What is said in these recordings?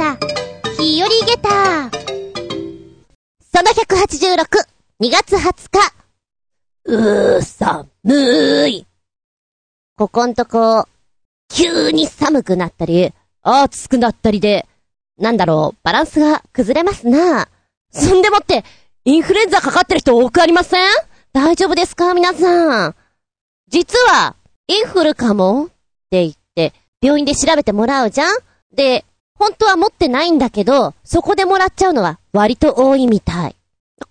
だ。日和ゲタその186、2月20日。うー、寒い。ここんとこ、急に寒くなったり、暑くなったりで、なんだろう、バランスが崩れますな。そんでもって、インフルエンザかかってる人多くありません？大丈夫ですか？皆さん。実は、インフルかも？って言って、病院で調べてもらうじゃん？で、本当は持ってないんだけど、そこでもらっちゃうのは割と多いみたい。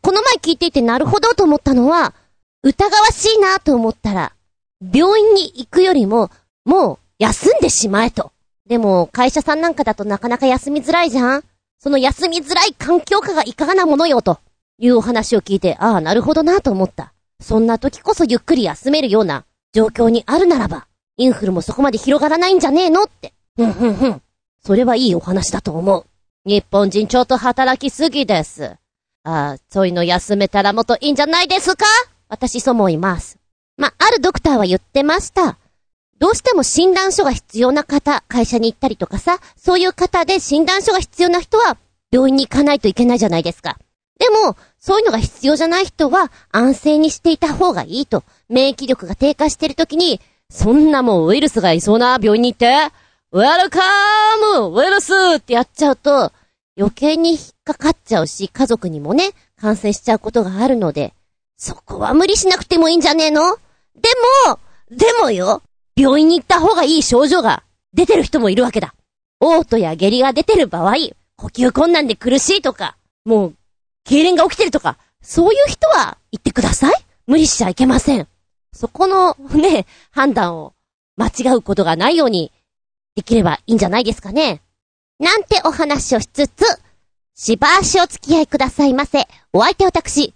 この前聞いていてなるほどと思ったのは、疑わしいなと思ったら、病院に行くよりも、もう休んでしまえと。でも、会社さんなんかだとなかなか休みづらいじゃんその休みづらい環境下がいかがなものよ、というお話を聞いて、ああ、なるほどなと思った。そんな時こそゆっくり休めるような状況にあるならば、インフルもそこまで広がらないんじゃねえのって。ふんふんふん。それはいいお話だと思う。日本人ちょっと働きすぎです。ああ、そういうの休めたらもっといいんじゃないですか？私そう思います。まあ、るドクターは言ってました。どうしても診断書が必要な方、会社に行ったりとかさ、そういう方で診断書が必要な人は、病院に行かないといけないじゃないですか。でも、そういうのが必要じゃない人は、安静にしていた方がいいと。免疫力が低下してる時に、そんなもうウイルスがいそうな病院に行って、ウェルカムウイルスってやっちゃうと、余計に引っかかっちゃうし、家族にもね、感染しちゃうことがあるので、そこは無理しなくてもいいんじゃねえの？でも、でもよ、病院に行った方がいい症状が出てる人もいるわけだ。嘔吐や下痢が出てる場合、呼吸困難で苦しいとか、もう、痙攣が起きてるとか、そういう人は言ってください無理しちゃいけません。そこの、ね、判断を間違うことがないようにできればいいんじゃないですかね。なんてお話をしつつ、しばしお付き合いくださいませ。お相手私。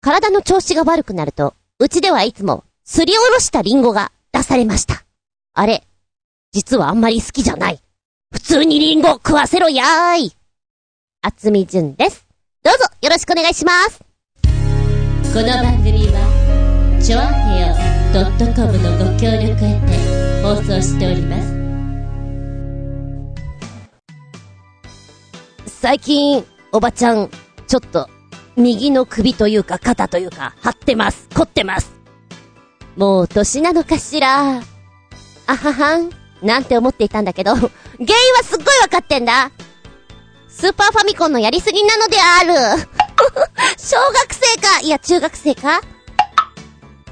体の調子が悪くなると、うちではいつもすりおろしたリンゴが出されました。あれ、実はあんまり好きじゃない。普通にリンゴ食わせろやーい。あつみじゅんです。どうぞよろしくお願いします。この番組は、ちょあへよ .com のご協力へて放送しております。最近、おばちゃん、ちょっと、右の首というか肩というか、張ってます。凝ってます。もう年なのかしら。あははん、なんて思っていたんだけど、原因はすっごいわかってんだ。スーパーファミコンのやりすぎなのである。小学生か、いや中学生か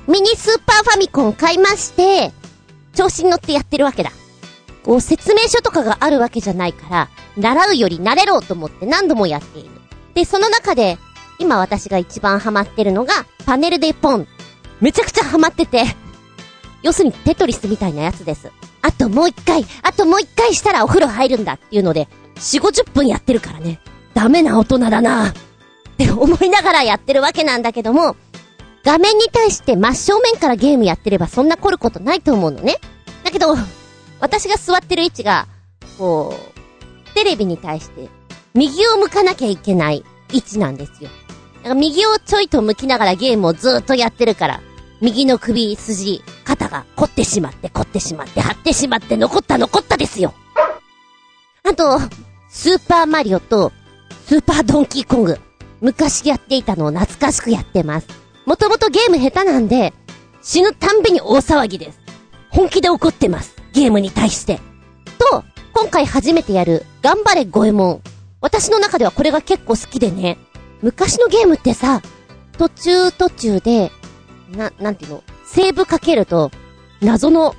ミニスーパーファミコン買いまして、調子に乗ってやってるわけだ。こう説明書とかがあるわけじゃないから、習うより慣れろと思って何度もやっている。で、その中で、今私が一番ハマってるのが、パネルでポン。めちゃくちゃハマってて、要するにテトリスみたいなやつです。あともう一回、あともう一回したらお風呂入るんだっていうので、4、50分やってるからね。ダメな大人だなって思いながらやってるわけなんだけども、画面に対して真正面からゲームやってればそんな凝ることないと思うのね。だけど、私が座ってる位置が、こう、テレビに対して、右を向かなきゃいけない位置なんですよ。だから右をちょいと向きながらゲームをずっとやってるから、右の首、筋、肩が凝ってしまって、凝ってしまって、張ってしまって、残った残ったですよ。あと、スーパーマリオと、スーパードンキーコング。昔やっていたのを懐かしくやってます。もともとゲーム下手なんで、死ぬたんびに大騒ぎです。本気で怒ってます。ゲームに対して。と、今回初めてやる、頑張れゴエモン。私の中ではこれが結構好きでね。昔のゲームってさ、途中途中で、な、なんていうの、セーブかけると、謎の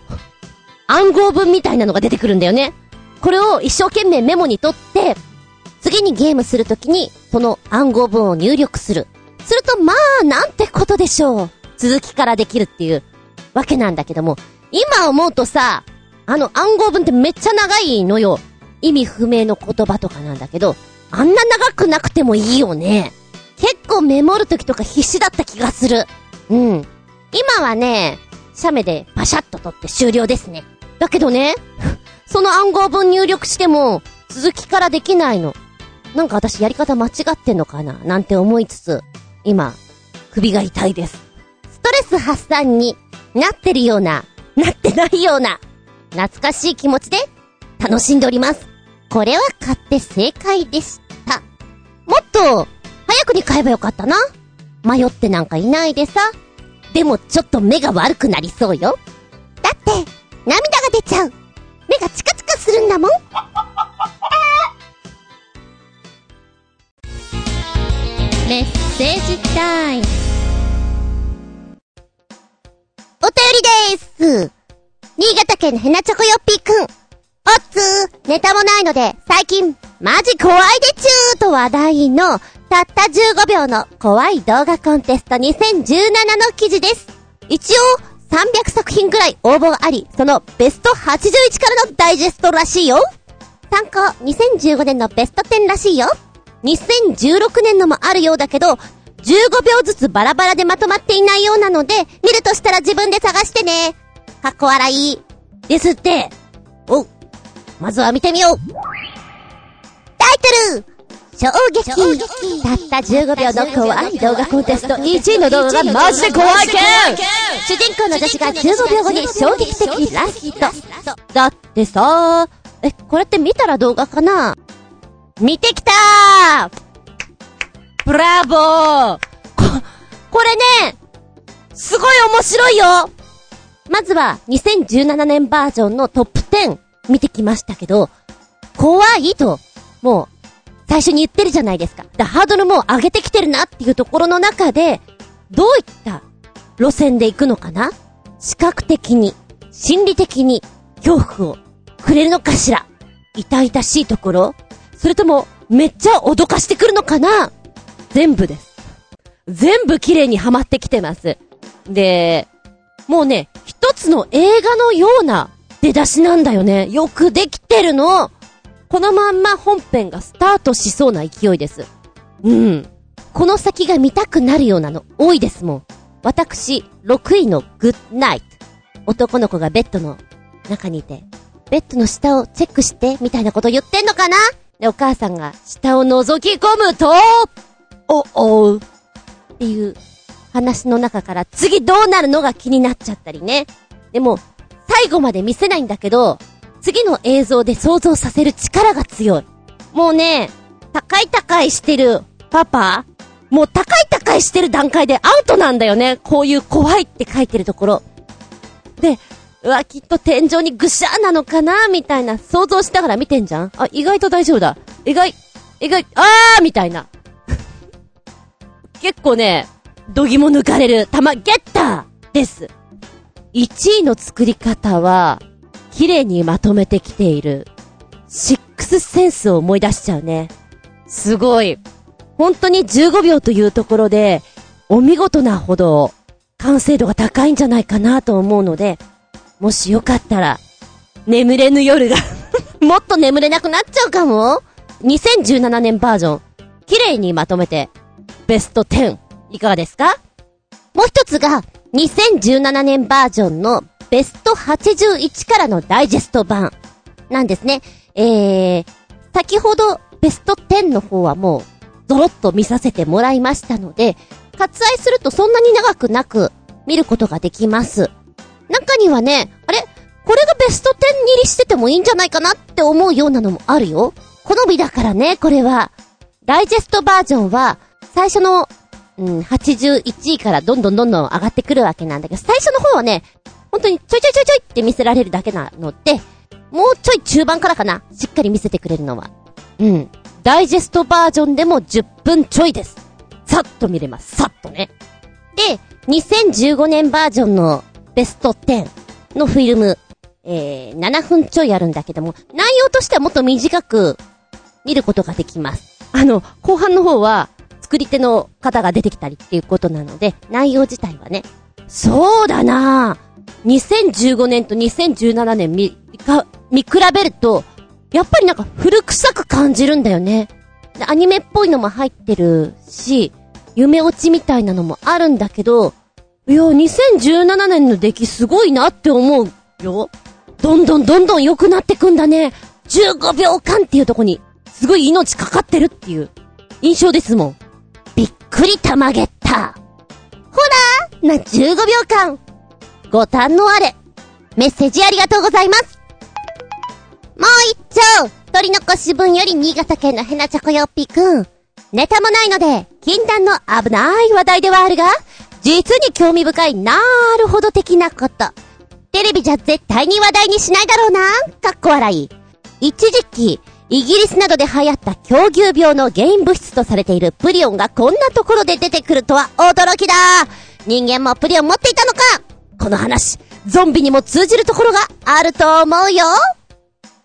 暗号文みたいなのが出てくるんだよね。これを一生懸命メモに取って、次にゲームするときに、その暗号文を入力する。すると、まあ、なんてことでしょう。続きからできるっていうわけなんだけども、今思うとさ、あの暗号文ってめっちゃ長いのよ。意味不明の言葉とかなんだけど、あんな長くなくてもいいよね。結構メモるときとか必死だった気がする。うん。今はね、写メでパシャッと取って終了ですね。だけどね、その暗号文入力しても、続きからできないの。なんか私やり方間違ってんのかな？なんて思いつつ、今、首が痛いです。ストレス発散になってるような、なってないような、懐かしい気持ちで楽しんでおります。これは買って正解でした。もっと、早くに買えばよかったな。迷ってなんかいないでさ。でもちょっと目が悪くなりそうよ。だって、涙が出ちゃう。目がチカチカするんだもん。メッセージタイム。お便りでーす。新潟県のヘナチョコヨッピーくん。おっつー、ネタもないので、最近、マジ怖いでちゅーと話題の、たった15秒の怖い動画コンテスト2017の記事です。一応、300作品くらい応募があり、そのベスト81からのダイジェストらしいよ。参考、2015年のベスト10らしいよ。2016年のもあるようだけど、15秒ずつバラバラでまとまっていないようなので、見るとしたら自分で探してね。かっこ笑い。ですって。お、まずは見てみよう。タイトル衝撃たった15秒の怖い動画コンテスト1位の動画がマジで怖いけん主人公の女子が15秒後に衝撃的ラスト。だってさえ、これって見たら動画かな？見てきたーブラボーこ、これね、すごい面白いよまずは、2017年バージョンのトップ10見てきましたけど、怖いと、もう、最初に言ってるじゃないですか。だハードルも上げてきてるなっていうところの中で、どういった路線で行くのかな？視覚的に、心理的に、恐怖をくれるのかしら？痛々しいところ？それとも、めっちゃ脅かしてくるのかな？全部です。全部綺麗にはまってきてます。で、もうね、一つの映画のような出だしなんだよね。よくできてるの。このまんま本編がスタートしそうな勢いです。うん。この先が見たくなるようなの多いですもん。私、6位のグッナイト。男の子がベッドの中にいて、ベッドの下をチェックして、みたいなこと言ってんのかなで、お母さんが下を覗き込むと、お、おう。っていう話の中から次どうなるのが気になっちゃったりね。でも、最後まで見せないんだけど、次の映像で想像させる力が強い。もうね、高い高いしてるパパもう高い高いしてる段階でアウトなんだよね。こういう怖いって書いてるところ。で、うわ、きっと天井にぐしゃーなのかなみたいな想像しながら見てんじゃんあ、意外と大丈夫だ。意外、意外、あーみたいな。結構ね、度肝抜かれる、たま、ゲッターです。1位の作り方は、綺麗にまとめてきている。シックスセンスを思い出しちゃうね。すごい。本当に15秒というところで、お見事なほど、完成度が高いんじゃないかなと思うので、もしよかったら、眠れぬ夜が もっと眠れなくなっちゃうかも ?2017 年バージョン、綺麗にまとめて、ベスト10、いかがですか？もう一つが、2017年バージョンのベスト81からのダイジェスト版なんですね。えー、先ほどベスト10の方はもう、ゾロッと見させてもらいましたので、割愛するとそんなに長くなく見ることができます。中にはね、あれ？これがベスト10入りしててもいいんじゃないかなって思うようなのもあるよ。好みだからね、これは。ダイジェストバージョンは、最初の、うん、81位からどんどんどんどん上がってくるわけなんだけど、最初の方はね、本当にちょいちょいちょいちょいって見せられるだけなので、もうちょい中盤からかな、しっかり見せてくれるのは。うん。ダイジェストバージョンでも10分ちょいです。さっと見れます。さっとね。で、2015年バージョンのベスト10のフィルム、えー、7分ちょいあるんだけども、内容としてはもっと短く見ることができます。あの、後半の方は、作り手の方が出てきたりっていうことなので、内容自体はね、そうだな。2015年と2017年見、か、見比べると、やっぱりなんか古臭く感じるんだよね。アニメっぽいのも入ってるし、夢落ちみたいなのもあるんだけど、いや、2017年の出来すごいなって思うよ。どんどんどんどん良くなってくんだね。15秒間っていうとこに、すごい命かかってるっていう印象ですもん。びっくりたまげった。ほらな15秒間。ご堪能あれ。メッセージありがとうございます。もう一丁、鳥のこし分より新潟県のヘナチョコヨッピーくん。ネタもないので、禁断の危ない話題ではあるが、実に興味深いなーるほど的なこと。テレビじゃ絶対に話題にしないだろうなかっこ笑い。一時期、イギリスなどで流行った狂牛病の原因物質とされているプリオンがこんなところで出てくるとは驚きだ。人間もプリオン持っていたのか？この話、ゾンビにも通じるところがあると思うよ。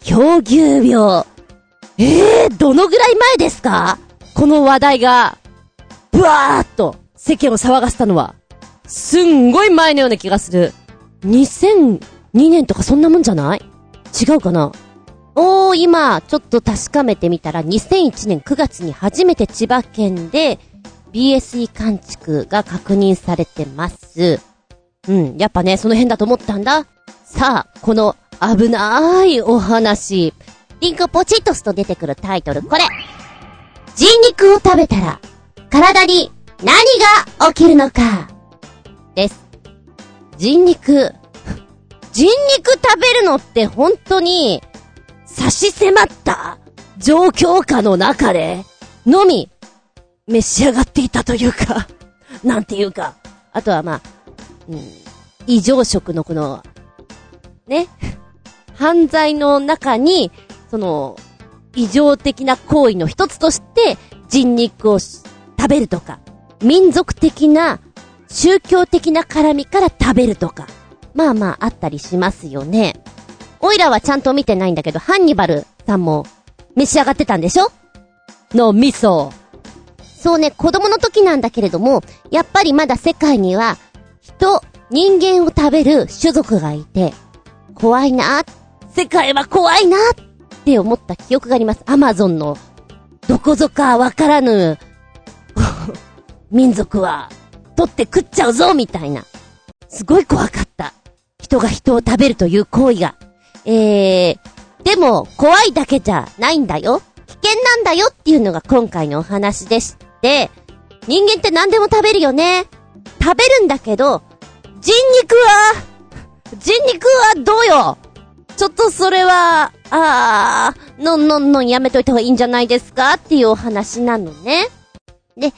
狂牛病。ええー、どのぐらい前ですか？この話題が、ブワーっと世間を騒がせたのは、すんごい前のような気がする。2002年とかそんなもんじゃない？違うかな？おー、今、ちょっと確かめてみたら、2001年9月に初めて千葉県で BSE 感畜が確認されてます。うん、やっぱね、その辺だと思ったんだ。さあ、この危ないお話。リンクポチッと押すと出てくるタイトル、これ。人肉を食べたら、体に何が起きるのか。です。人肉。人肉食べるのって本当に、差し迫った状況下の中で、のみ、召し上がっていたというか、なんていうか、あとはまあ、うん、異常食のこの、ね、犯罪の中に、その、異常的な行為の一つとして、人肉を食べるとか、民族的な、宗教的な絡みから食べるとか、まあまああったりしますよね。オイラはちゃんと見てないんだけど、ハンニバルさんも召し上がってたんでしょ？の味噌。そうね、子供の時なんだけれども、やっぱりまだ世界には、人、人間を食べる種族がいて、怖いな、世界は怖いなって思った記憶があります。アマゾンの、どこぞかわからぬ民族は、取って食っちゃうぞみたいな。すごい怖かった。人が人を食べるという行為が。えー、でも、怖いだけじゃないんだよ。危険なんだよっていうのが今回のお話でして、人間って何でも食べるよね。食べるんだけど、人肉は、人肉はどうよちょっとそれは、あー、のんのんのんやめといた方がいいんじゃないですか？っていうお話なのね。で、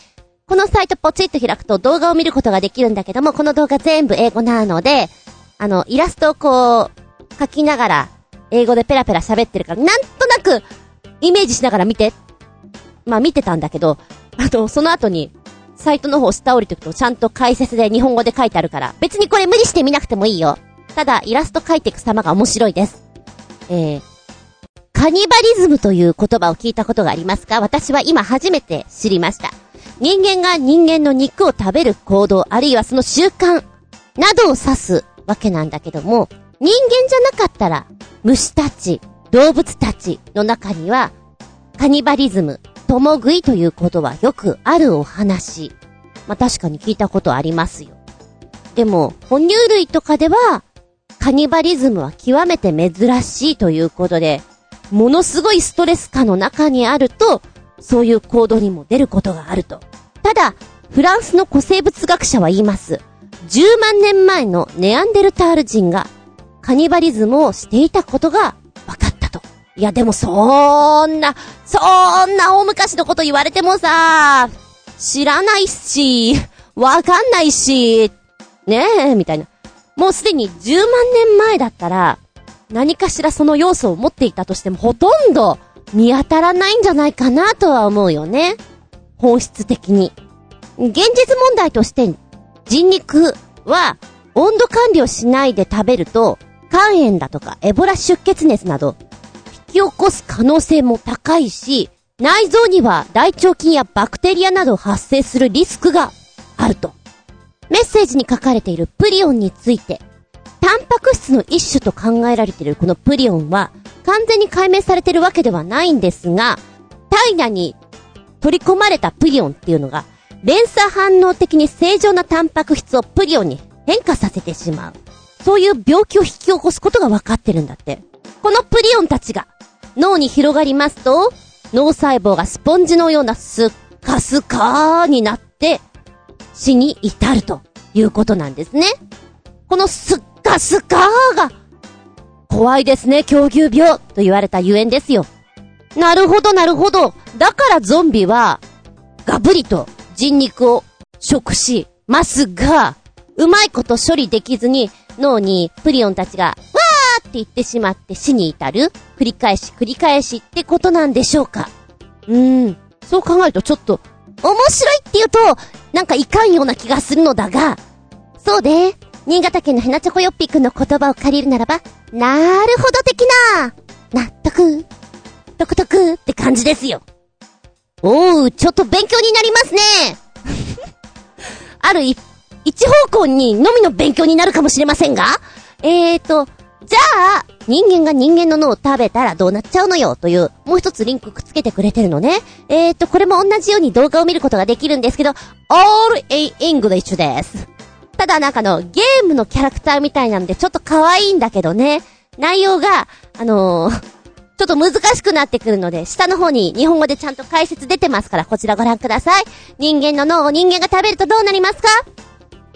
このサイトポチッと開くと動画を見ることができるんだけども、この動画全部英語なので、あの、イラストをこう、書きながら、英語でペラペラ喋ってるから、なんとなく、イメージしながら見て。まあ見てたんだけど、あと、その後に、サイトの方下降りていくとちゃんと解説で日本語で書いてあるから、別にこれ無理して見なくてもいいよ。ただ、イラスト書いていく様が面白いです。えー、カニバリズムという言葉を聞いたことがありますか？私は今初めて知りました。人間が人間の肉を食べる行動、あるいはその習慣、などを指すわけなんだけども、人間じゃなかったら、虫たち、動物たちの中には、カニバリズム、共食いということはよくあるお話。まあ、確かに聞いたことありますよ。でも、哺乳類とかでは、カニバリズムは極めて珍しいということで、ものすごいストレス下の中にあると、そういう行動にも出ることがあると。ただ、フランスの古生物学者は言います。10万年前のネアンデルタール人がカニバリズムをしていたことが分かったと。いやでもそんな、そんな大昔のこと言われてもさ、知らないし、わかんないし、ねえ、みたいな。もうすでに10万年前だったら、何かしらその要素を持っていたとしてもほとんど見当たらないんじゃないかなとは思うよね。本質的に。現実問題として、人肉は温度管理をしないで食べると、肝炎だとかエボラ出血熱など、引き起こす可能性も高いし、内臓には大腸菌やバクテリアなど発生するリスクがあると。メッセージに書かれているプリオンについて、タンパク質の一種と考えられているこのプリオンは、完全に解明されているわけではないんですが、体内に取り込まれたプリオンっていうのが、連鎖反応的に正常なタンパク質をプリオンに変化させてしまう。そういう病気を引き起こすことが分かってるんだって。このプリオンたちが脳に広がりますと、脳細胞がスポンジのようなスッカスカーになって死に至るということなんですね。このスッカスカーが怖いですね、狂牛病と言われたゆえんですよ。なるほど、なるほど。だからゾンビは、ガブリと人肉を食しますが、うまいこと処理できずに脳にプリオンたちが、わーって言ってしまって死に至る？繰り返し繰り返しってことなんでしょうか？うーん。そう考えるとちょっと、面白いって言うと、なんかいかんような気がするのだが、そうで、新潟県のヘナチョコヨッピーくんの言葉を借りるならば、なるほど的な、納得、独特って感じですよ。おう、ちょっと勉強になりますね。ある一、一方向にのみの勉強になるかもしれませんが、えーと、じゃあ、人間が人間の脳を食べたらどうなっちゃうのよという、もう一つリンクくっつけてくれてるのね。えーと、これも同じように動画を見ることができるんですけど、all in English です。ただなんかの、ゲームのキャラクターみたいなんでちょっと可愛いんだけどね。内容が、あのー、ちょっと難しくなってくるので、下の方に日本語でちゃんと解説出てますから、こちらご覧ください。人間の脳を人間が食べるとどうなりますか？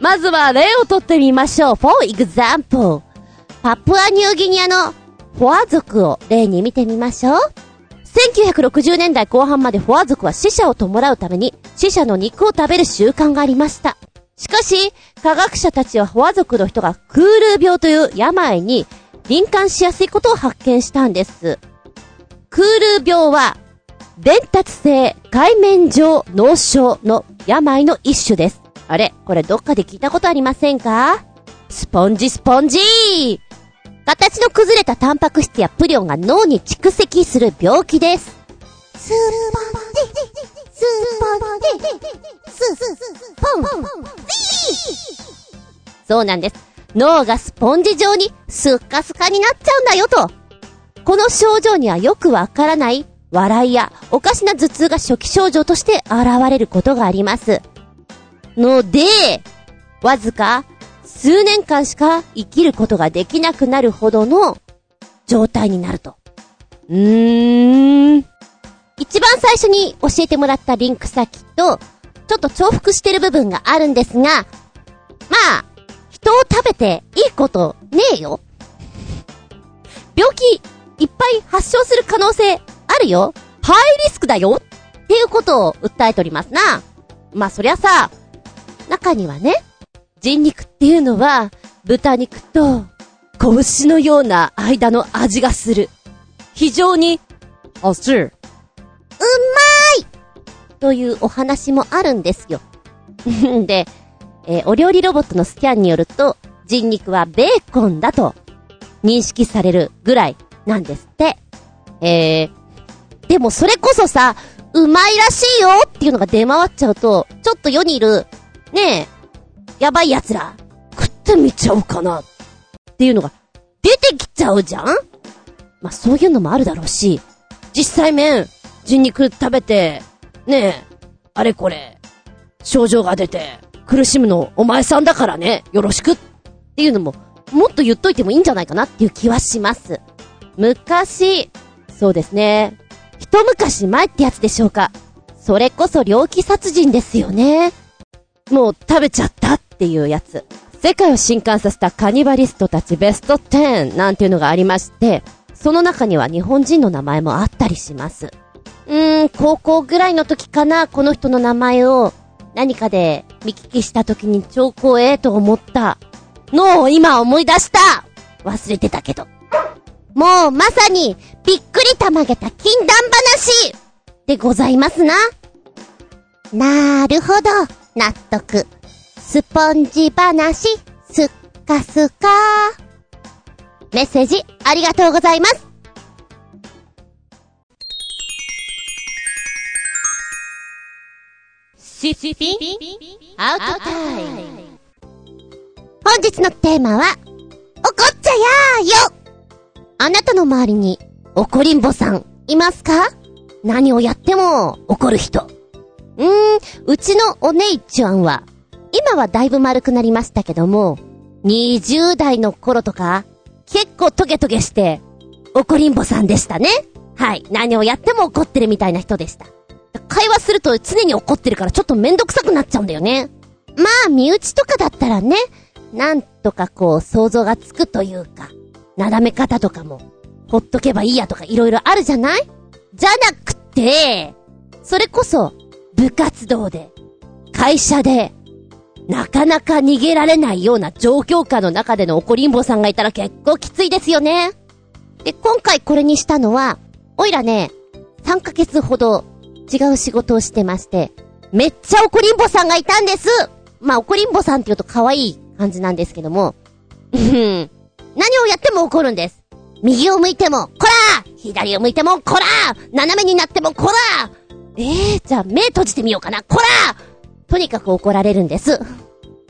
まずは例をとってみましょう。for example. パプアニューギニアのフォア族を例に見てみましょう。1960年代後半までフォア族は死者を弔うために死者の肉を食べる習慣がありました。しかし、科学者たちはフォア族の人がクール病という病に敏感しやすいことを発見したんです。クール病は、伝達性海面上脳症の病の一種です。あれこれどっかで聞いたことありませんか？スポンジスポンジ形の崩れたタンパク質やプリオンが脳に蓄積する病気です。スーポンジ、スーポンジ、スーポンジそうなんです。脳がスポンジ状にスッカスカになっちゃうんだよと。この症状にはよくわからない笑いやおかしな頭痛が初期症状として現れることがあります。ので、わずか数年間しか生きることができなくなるほどの状態になると。うーん。一番最初に教えてもらったリンク先と、ちょっと重複してる部分があるんですが、まあ、人を食べていいことねえよ。病気いっぱい発症する可能性あるよ。ハイリスクだよっていうことを訴えておりますな。まあそりゃさ、中にはね、人肉っていうのは、豚肉と、拳のような間の味がする。非常に、あ、する。うまいというお話もあるんですよ。で、えー、お料理ロボットのスキャンによると、人肉はベーコンだと認識されるぐらいなんですって。えー、でもそれこそさ、うまいらしいよっていうのが出回っちゃうと、ちょっと世にいる、ねえ、やばい奴ら、食ってみちゃおうかなっていうのが出てきちゃうじゃん？まあ、そういうのもあるだろうし、実際面、人肉食べて、ねえ、あれこれ、症状が出て、苦しむのお前さんだからね、よろしくっていうのも、もっと言っといてもいいんじゃないかなっていう気はします。昔、そうですね。一昔前ってやつでしょうか。それこそ猟奇殺人ですよね。もう食べちゃったっていうやつ。世界を震撼させたカニバリストたちベスト10なんていうのがありまして、その中には日本人の名前もあったりします。うーん、高校ぐらいの時かな、この人の名前を何かで見聞きした時に超光栄と思ったのを今思い出した忘れてたけど。もうまさに、びっくりたまげた禁断話でございますな。なーるほど、納得。スポンジ話、すっかすか。メッセージ、ありがとうございます。シッピンアウトタイム。本日のテーマは、怒っちゃやーよあなたの周りに、怒りんぼさん、いますか？何をやっても、怒る人。うーん、うちのお姉ちゃんは、今はだいぶ丸くなりましたけども、20代の頃とか、結構トゲトゲして、怒りんぼさんでしたね。はい。何をやっても怒ってるみたいな人でした。会話すると常に怒ってるからちょっとめんどくさくなっちゃうんだよね。まあ、身内とかだったらね、なんとかこう想像がつくというか、なだめ方とかも、ほっとけばいいやとか色々あるじゃない？じゃなくて、それこそ、部活動で、会社で、なかなか逃げられないような状況下の中での怒りんぼさんがいたら結構きついですよね。で、今回これにしたのは、おいらね、3ヶ月ほど違う仕事をしてまして、めっちゃ怒りんぼさんがいたんですまあ、怒りんぼさんって言うと可愛い感じなんですけども、うん。何をやっても怒るんです。右を向いても、こら左を向いても、こら斜めになっても、こらええー、じゃあ目閉じてみようかな、こらとにかく怒られるんです。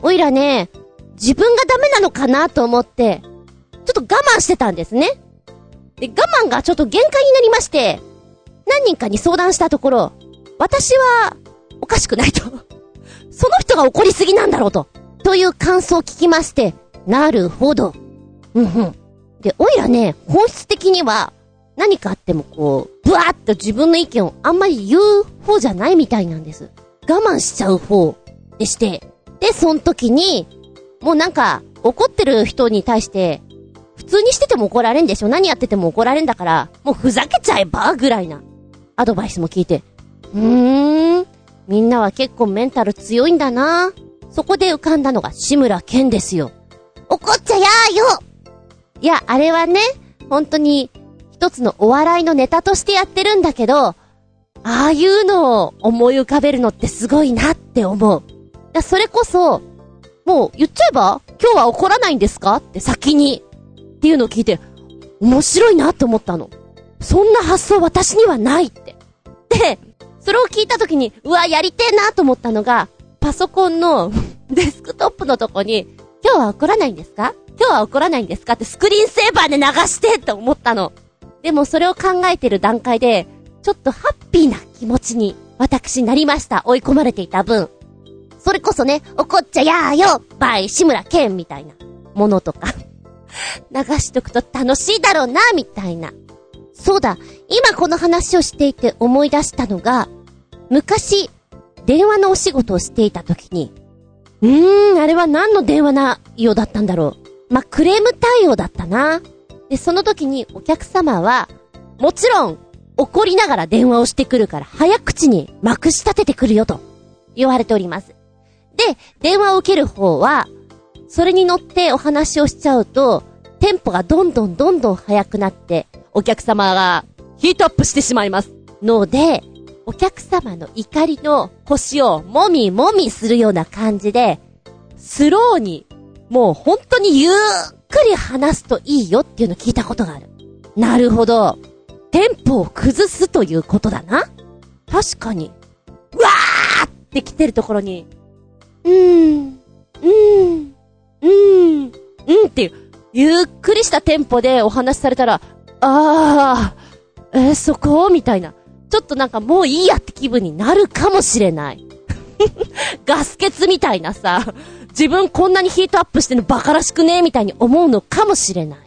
おいらね、自分がダメなのかなと思って、ちょっと我慢してたんですね。で、我慢がちょっと限界になりまして、何人かに相談したところ、私は、おかしくないと その人が怒りすぎなんだろうと。という感想を聞きまして、なるほど。うんうん。で、おいらね、本質的には、何かあってもこう、ブワーっと自分の意見をあんまり言う方じゃないみたいなんです。我慢しちゃう方でして。で、その時に、もうなんか、怒ってる人に対して、普通にしてても怒られんでしょ何やってても怒られんだから、もうふざけちゃえばぐらいな、アドバイスも聞いて、うーん、みんなは結構メンタル強いんだな。そこで浮かんだのが志村けんですよ。怒っちゃやーよいや、あれはね、本当に、一つのお笑いのネタとしてやってるんだけど、ああいうのを思い浮かべるのってすごいなって思う。だそれこそ、もう言っちゃえば今日は怒らないんですか？って先に。っていうのを聞いて、面白いなって思ったの。そんな発想私にはないって。で、それを聞いた時に、うわ、やりてえなと思ったのが、パソコンの デスクトップのとこに、今日は怒らないんですか？今日は怒らないんですか？ってスクリーンセーバーで流してって思ったの。でもそれを考えてる段階で、ちょっとハッピーな気持ちに、私なりました。追い込まれていた分。それこそね、怒っちゃやーよバイ志村けんみたいなものとか 流しとくと楽しいだろうな、みたいな。そうだ、今この話をしていて思い出したのが、昔、電話のお仕事をしていた時に、うーん、あれは何の電話内容だったんだろう。まクレーム対応だったな。で、その時にお客様は、もちろん、怒りながら電話をしてくるから、早口にまくし立ててくるよと、言われております。で、電話を受ける方は、それに乗ってお話をしちゃうと、テンポがどんどんどんどん速くなって、お客様がヒートアップしてしまいます。ので、お客様の怒りの腰をもみもみするような感じで、スローに、もう本当にゆっくり話すといいよっていうの聞いたことがある。なるほど。テンポを崩すということだな。確かに。うわーって来てるところに、うーん、うーん、うーん、うんっていう、ゆっくりしたテンポでお話しされたら、あー、えー、そこ？みたいな。ちょっとなんかもういいやって気分になるかもしれない。ガス欠みたいなさ、自分こんなにヒートアップしてるのバカらしくねみたいに思うのかもしれない。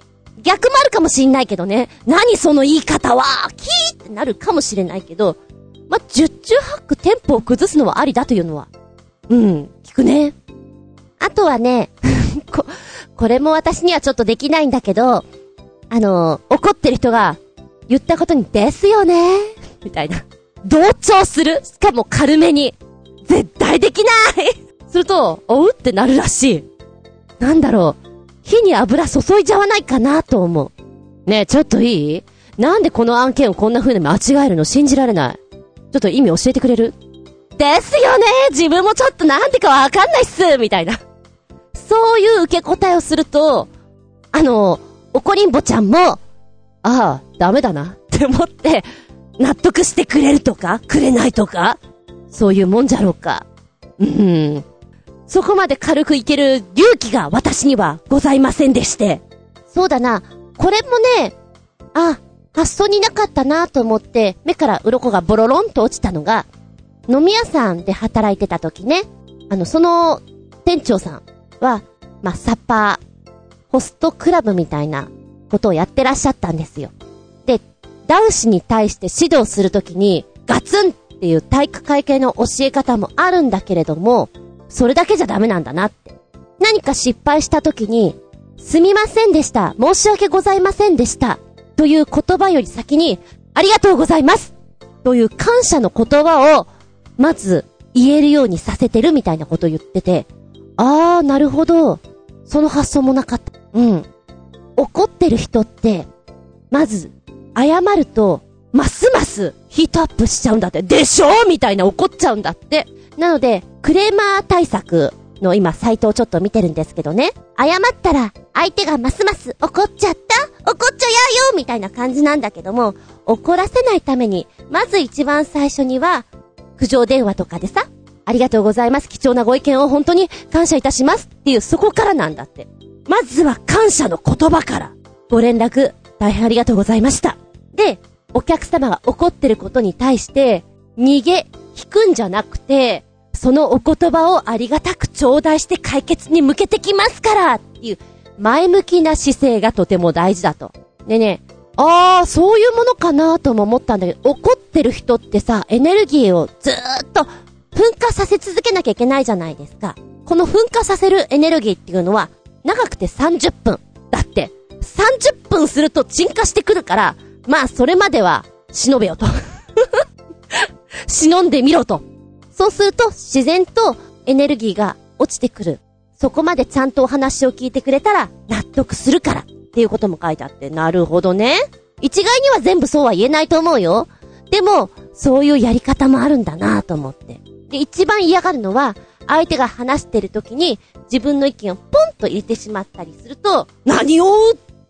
逆もあるかもしんないけどね。何その言い方はキーってなるかもしれないけど、ま十中八九テンポを崩すのはありだというのは。うん、聞くね。あとはね、こ、これも私にはちょっとできないんだけど、あの、怒ってる人が言ったことにですよねみたいな。同調するしかも軽めに。絶対できないすると、おうってなるらしい。なんだろう。火に油注いじゃわないかなと思う。ねえ、ちょっといい？なんでこの案件をこんな風に間違えるの信じられない？ちょっと意味教えてくれる？ですよね自分もちょっとなんてかわかんないっすみたいな。そういう受け答えをすると、あの、おこりんぼちゃんも、ああ、ダメだなって思って、納得してくれるとか、くれないとか、そういうもんじゃろうか。うん。そこまで軽くいける勇気が私にはございませんでして。そうだな、これもね、あ、発想になかったなと思って、目から鱗がボロロンと落ちたのが、飲み屋さんで働いてた時ね、あの、その店長さんは、まあ、サッパー、ホストクラブみたいなことをやってらっしゃったんですよ。で、男子に対して指導するときに、ガツンっていう体育会系の教え方もあるんだけれども、それだけじゃダメなんだなって。何か失敗したときに、すみませんでした。申し訳ございませんでした。という言葉より先に、ありがとうございますという感謝の言葉を、まず言えるようにさせてるみたいなことを言ってて、あー、なるほど。その発想もなかった。うん。怒ってる人って、まず、謝ると、ますますヒートアップしちゃうんだって。でしょ？みたいな怒っちゃうんだって。なので、クレーマー対策の今サイトをちょっと見てるんですけどね。謝ったら、相手がますます怒っちゃった？怒っちゃやよ？みたいな感じなんだけども、怒らせないために、まず一番最初には、苦情電話とかでさ、ありがとうございます。貴重なご意見を本当に感謝いたしますっていうそこからなんだって。まずは感謝の言葉から。ご連絡、大変ありがとうございました。で、お客様が怒ってることに対して、逃げ、引くんじゃなくて、そのお言葉をありがたく頂戴して解決に向けてきますからっていう、前向きな姿勢がとても大事だと。でね、ああ、そういうものかなとも思ったんだけど、怒ってる人ってさ、エネルギーをずーっと噴火させ続けなきゃいけないじゃないですか。この噴火させるエネルギーっていうのは、長くて30分。だって、30分すると沈下してくるから、まあそれまでは、忍べよと。忍んでみろと。そうすると、自然とエネルギーが落ちてくる。そこまでちゃんとお話を聞いてくれたら、納得するから。っていうことも書いてあって、なるほどね。一概には全部そうは言えないと思うよ。でも、そういうやり方もあるんだなと思って。で、一番嫌がるのは、相手が話してる時に自分の意見をポンと入れてしまったりすると、何を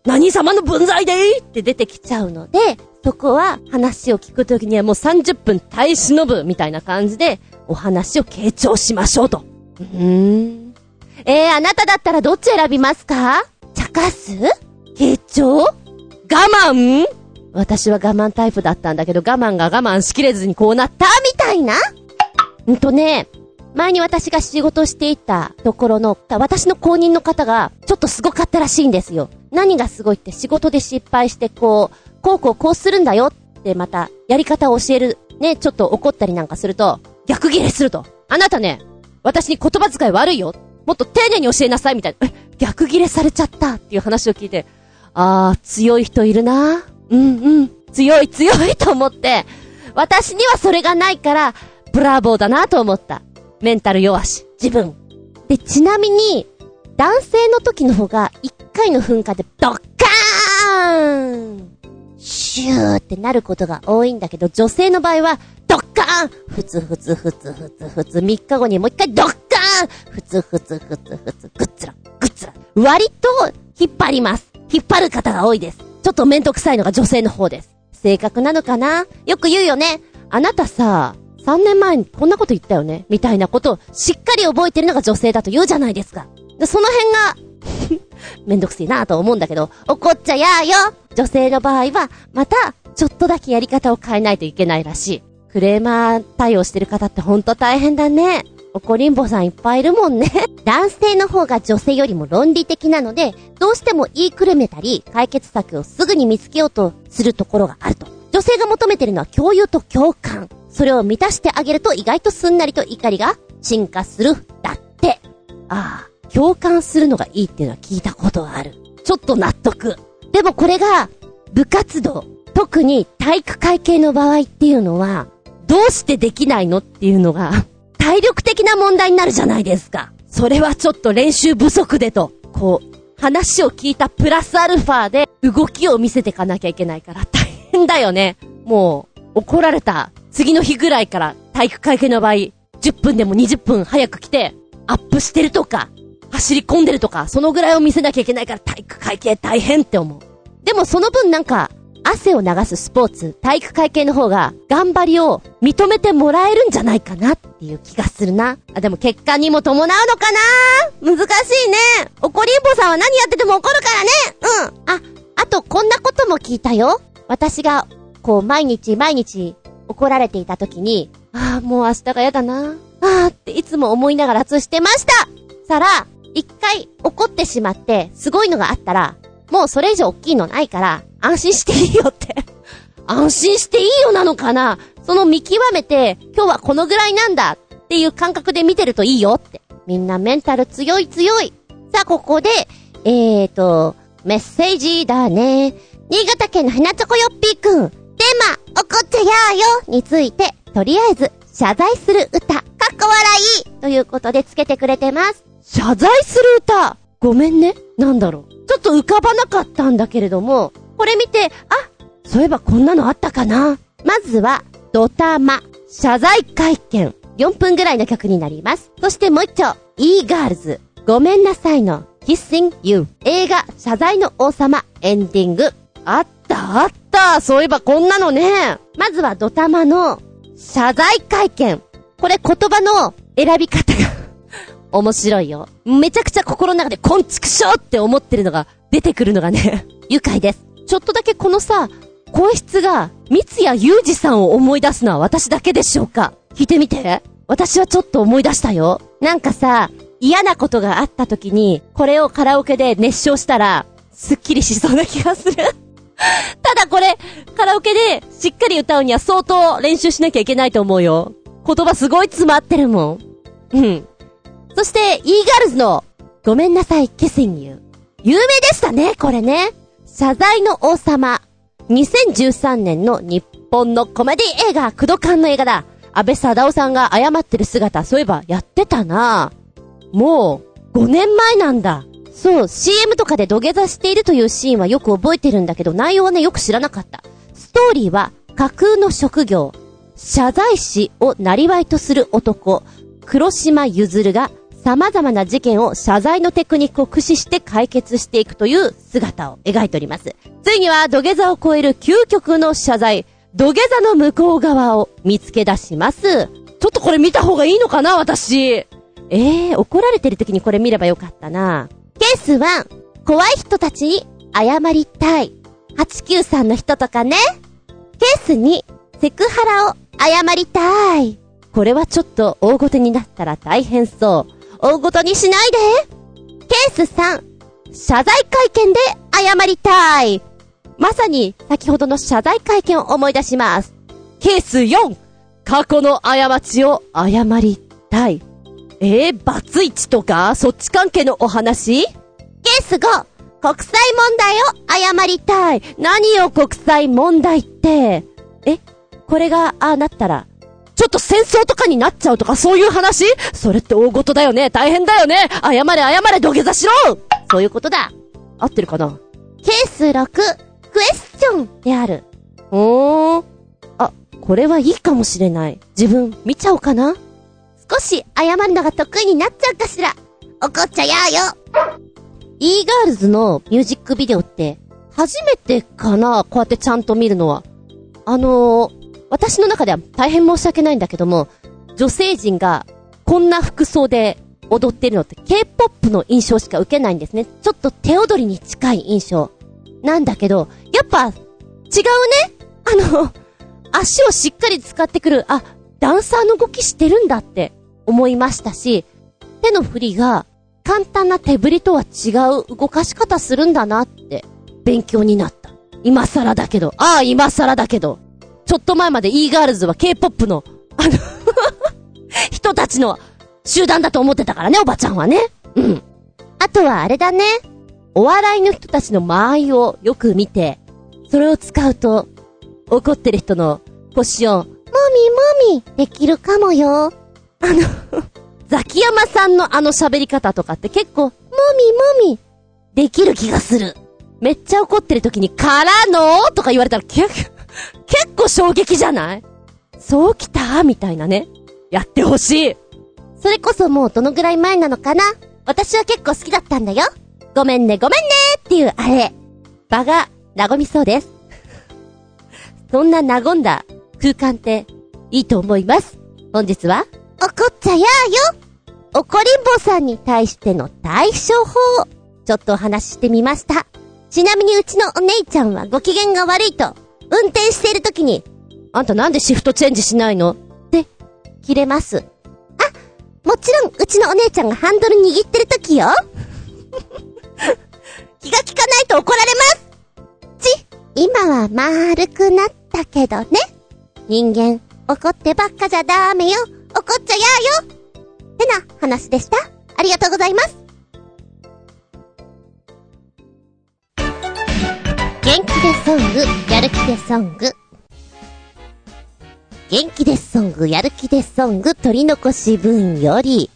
何様の分際でって出てきちゃうので、そこは話を聞くときにはもう30分耐え忍ぶみたいな感じでお話を傾聴しましょうと。うーん。えー、あなただったらどっち選びますか？茶化す？傾聴？我慢？私は我慢タイプだったんだけど我慢が我慢しきれずにこうなった？みたいな？んとね、前に私が仕事していたところの、私の公認の方が、ちょっとすごかったらしいんですよ。何がすごいって仕事で失敗してこう、こうこうこうするんだよってまた、やり方を教える、ね、ちょっと怒ったりなんかすると、逆ギレすると。あなたね、私に言葉遣い悪いよ。もっと丁寧に教えなさいみたいな。え、逆ギレされちゃったっていう話を聞いて、あー、強い人いるなうんうん。強い強いと思って、私にはそれがないから、ブラボーだなと思った。メンタル弱し、自分。で、ちなみに、男性の時の方が、一回の噴火でドッカーンシューってなることが多いんだけど、女性の場合は、ドッカーンふつふつふつふつふつ、3日後にもう一回ドッカーンふつふつふつふつ、ぐっつら、ぐっつら。割と、引っ張ります。引っ張る方が多いです。ちょっとめんどくさいのが女性の方です。性格なのかな？よく言うよね。あなたさ、3年前にこんなこと言ったよねみたいなことをしっかり覚えてるのが女性だと言うじゃないですか。で、その辺が めんどくせえなと思うんだけど、怒っちゃやーよ女性の場合は、また、ちょっとだけやり方を変えないといけないらしい。クレーマー対応してる方ってほんと大変だね。怒りんぼさんいっぱいいるもんね。男性の方が女性よりも論理的なので、どうしても言いくるめたり、解決策をすぐに見つけようとするところがあると。女性が求めてるのは共有と共感。それを満たしてあげると意外とすんなりと怒りが進化する。だって。ああ、共感するのがいいっていうのは聞いたことがある。ちょっと納得。でもこれが、部活動、特に体育会系の場合っていうのは、どうしてできないのっていうのが、体力的な問題になるじゃないですか。それはちょっと練習不足でと、こう、話を聞いたプラスアルファで動きを見せてかなきゃいけないから大変だよね。もう、怒られた次の日ぐらいから体育会系の場合、10分でも20分早く来て、アップしてるとか、走り込んでるとか、そのぐらいを見せなきゃいけないから体育会系大変って思う。でもその分なんか、汗を流すスポーツ、体育会系の方が、頑張りを認めてもらえるんじゃないかなっていう気がするな。あ、でも結果にも伴うのかな？難しいね。怒りんぼさんは何やってても怒るからね。うん。あ、あとこんなことも聞いたよ。私が、こう毎日毎日怒られていた時に、ああ、もう明日が嫌だな。ああっていつも思いながら通してましたさら、一回怒ってしまって、すごいのがあったら、もうそれ以上大きいのないから、安心していいよって 安心していいよなのかなその見極めて、今日はこのぐらいなんだっていう感覚で見てるといいよって。みんなメンタル強い強い。さあ、ここで、えーと、メッセージだね。新潟県のひなちょこよっぴーくん。ーマ、怒っちゃやーよについて、とりあえず、謝罪する歌、かっこ笑いということでつけてくれてます。謝罪する歌？ごめんね。なんだろう。ちょっと浮かばなかったんだけれども、これ見て、あ、そういえばこんなのあったかな。まずは、ドタマ、謝罪会見。4分ぐらいの曲になります。そしてもう一丁、e ガールズ、ごめんなさいの、Kissing You。映画、謝罪の王様、エンディング。あったあった？そういえばこんなのね。まずはドタマの、謝罪会見。これ言葉の選び方が 面白いよ。めちゃくちゃ心の中でコンチクショーって思ってるのが出てくるのがね 愉快です。ちょっとだけこのさ、声質が、三谷裕二さんを思い出すのは私だけでしょうか？聞いてみて。私はちょっと思い出したよ。なんかさ、嫌なことがあった時に、これをカラオケで熱唱したら、すっきりしそうな気がする ただこれ、カラオケでしっかり歌うには相当練習しなきゃいけないと思うよ。言葉すごい詰まってるもん。うん。そして、e ガールズの、ごめんなさい、キスンユー。有名でしたね、これね。謝罪の王様。2013年の日本のコメディ映画、クドカンの映画だ。安倍貞夫さんが謝ってる姿、そういえばやってたなもう、5年前なんだ。そう、CM とかで土下座しているというシーンはよく覚えてるんだけど、内容はね、よく知らなかった。ストーリーは、架空の職業、謝罪師をなりわいとする男、黒島ゆずるが様々な事件を謝罪のテクニックを駆使して解決していくという姿を描いております。ついには土下座を超える究極の謝罪、土下座の向こう側を見つけ出します。ちょっとこれ見た方がいいのかな私。ええー、怒られてる時にこれ見ればよかったな。ケース1、怖い人たちに謝りたい。893の人とかね。ケース2、セクハラを謝りたい。これはちょっと大ごとになったら大変そう。大ごとにしないで。ケース3、謝罪会見で謝りたい。まさに先ほどの謝罪会見を思い出します。ケース4、過去の過ちを謝りたい。えー、バツイチとかそっち関係のお話？ケース5、国際問題を謝りたい。何よ国際問題って？えこれが、ああなったら、ちょっと戦争とかになっちゃうとかそういう話？それって大事だよね大変だよね謝れ謝れ土下座しろそういうことだ合ってるかな？ケース6、クエスチョンである。おー。あ、これはいいかもしれない。自分、見ちゃおうかな少し謝るのが得意になっちゃうかしら。怒っちゃやーよ。e ガールズのミュージックビデオって、初めてかなこうやってちゃんと見るのは。あのー、私の中では大変申し訳ないんだけども、女性陣がこんな服装で踊ってるのって K-POP の印象しか受けないんですね。ちょっと手踊りに近い印象。なんだけど、やっぱ、違うねあの、足をしっかり使ってくる、あ、ダンサーの動きしてるんだって思いましたし、手の振りが簡単な手振りとは違う動かし方するんだなって勉強になった。今更だけど、ああ、今更だけど。ちょっと前まで e ガールズは K-POP の、あの 人たちの集団だと思ってたからね、おばちゃんはね。うん。あとはあれだね。お笑いの人たちの間合いをよく見て、それを使うと、怒ってる人の腰を、もみもみ、できるかもよ。あ のザキヤマさんのあの喋り方とかって結構、もみもみ、できる気がする。めっちゃ怒ってる時に、からのーとか言われたら、結結構衝撃じゃない？そうきた？みたいなね。やってほしい。それこそもうどのぐらい前なのかな？私は結構好きだったんだよ。ごめんねごめんねっていうあれ。場が和みそうです。そんな和んだ空間っていいと思います。本日は、怒っちゃやーよ怒りんぼさんに対しての対処法ちょっとお話ししてみました。ちなみにうちのお姉ちゃんはご機嫌が悪いと運転している時に、あんたなんでシフトチェンジしないの？って、切れます。あ、もちろん、うちのお姉ちゃんがハンドル握ってる時よ。気が利かないと怒られますち、今は丸くなったけどね。人間、怒ってばっかじゃダメよ。怒っちゃやーよ。ってな話でした。ありがとうございます。元気でソング、やる気でソング。元気でソング、やる気でソング、取り残し分より、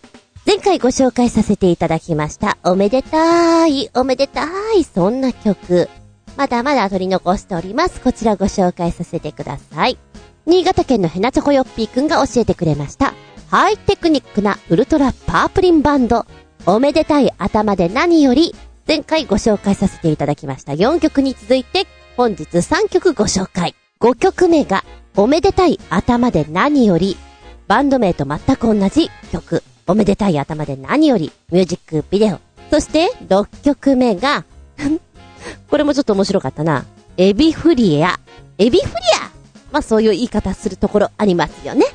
前回ご紹介させていただきました、おめでたい、おめでたい、そんな曲。まだまだ取り残しております。こちらご紹介させてください。新潟県のヘナチョコヨッピーくんが教えてくれました。ハイテクニックなウルトラパープリンバンド。おめでたい頭で何より、前回ご紹介させていただきました4曲に続いて、本日3曲ご紹介。5曲目が、おめでたい頭で何より、バンド名と全く同じ曲。おめでたい頭で何より、ミュージックビデオ。そして、6曲目が これもちょっと面白かったな。エビフリア。エビフリアまあそういう言い方するところありますよね。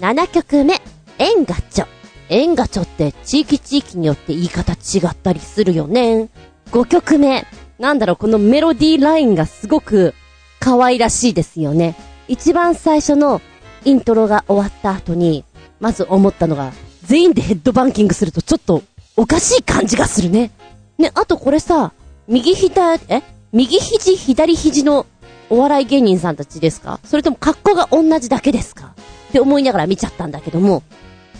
7曲目、エンガチョ。エンガチョって地域地域によって言い方違ったりするよね。5曲目、なんだろう、このメロディーラインがすごく可愛らしいですよね。一番最初のイントロが終わった後に、まず思ったのが、全員でヘッドバンキングするとちょっとおかしい感じがするね。ね、あとこれさ、右左、え？右肘、左肘のお笑い芸人さんたちですか？それとも格好が同じだけですか？って思いながら見ちゃったんだけども、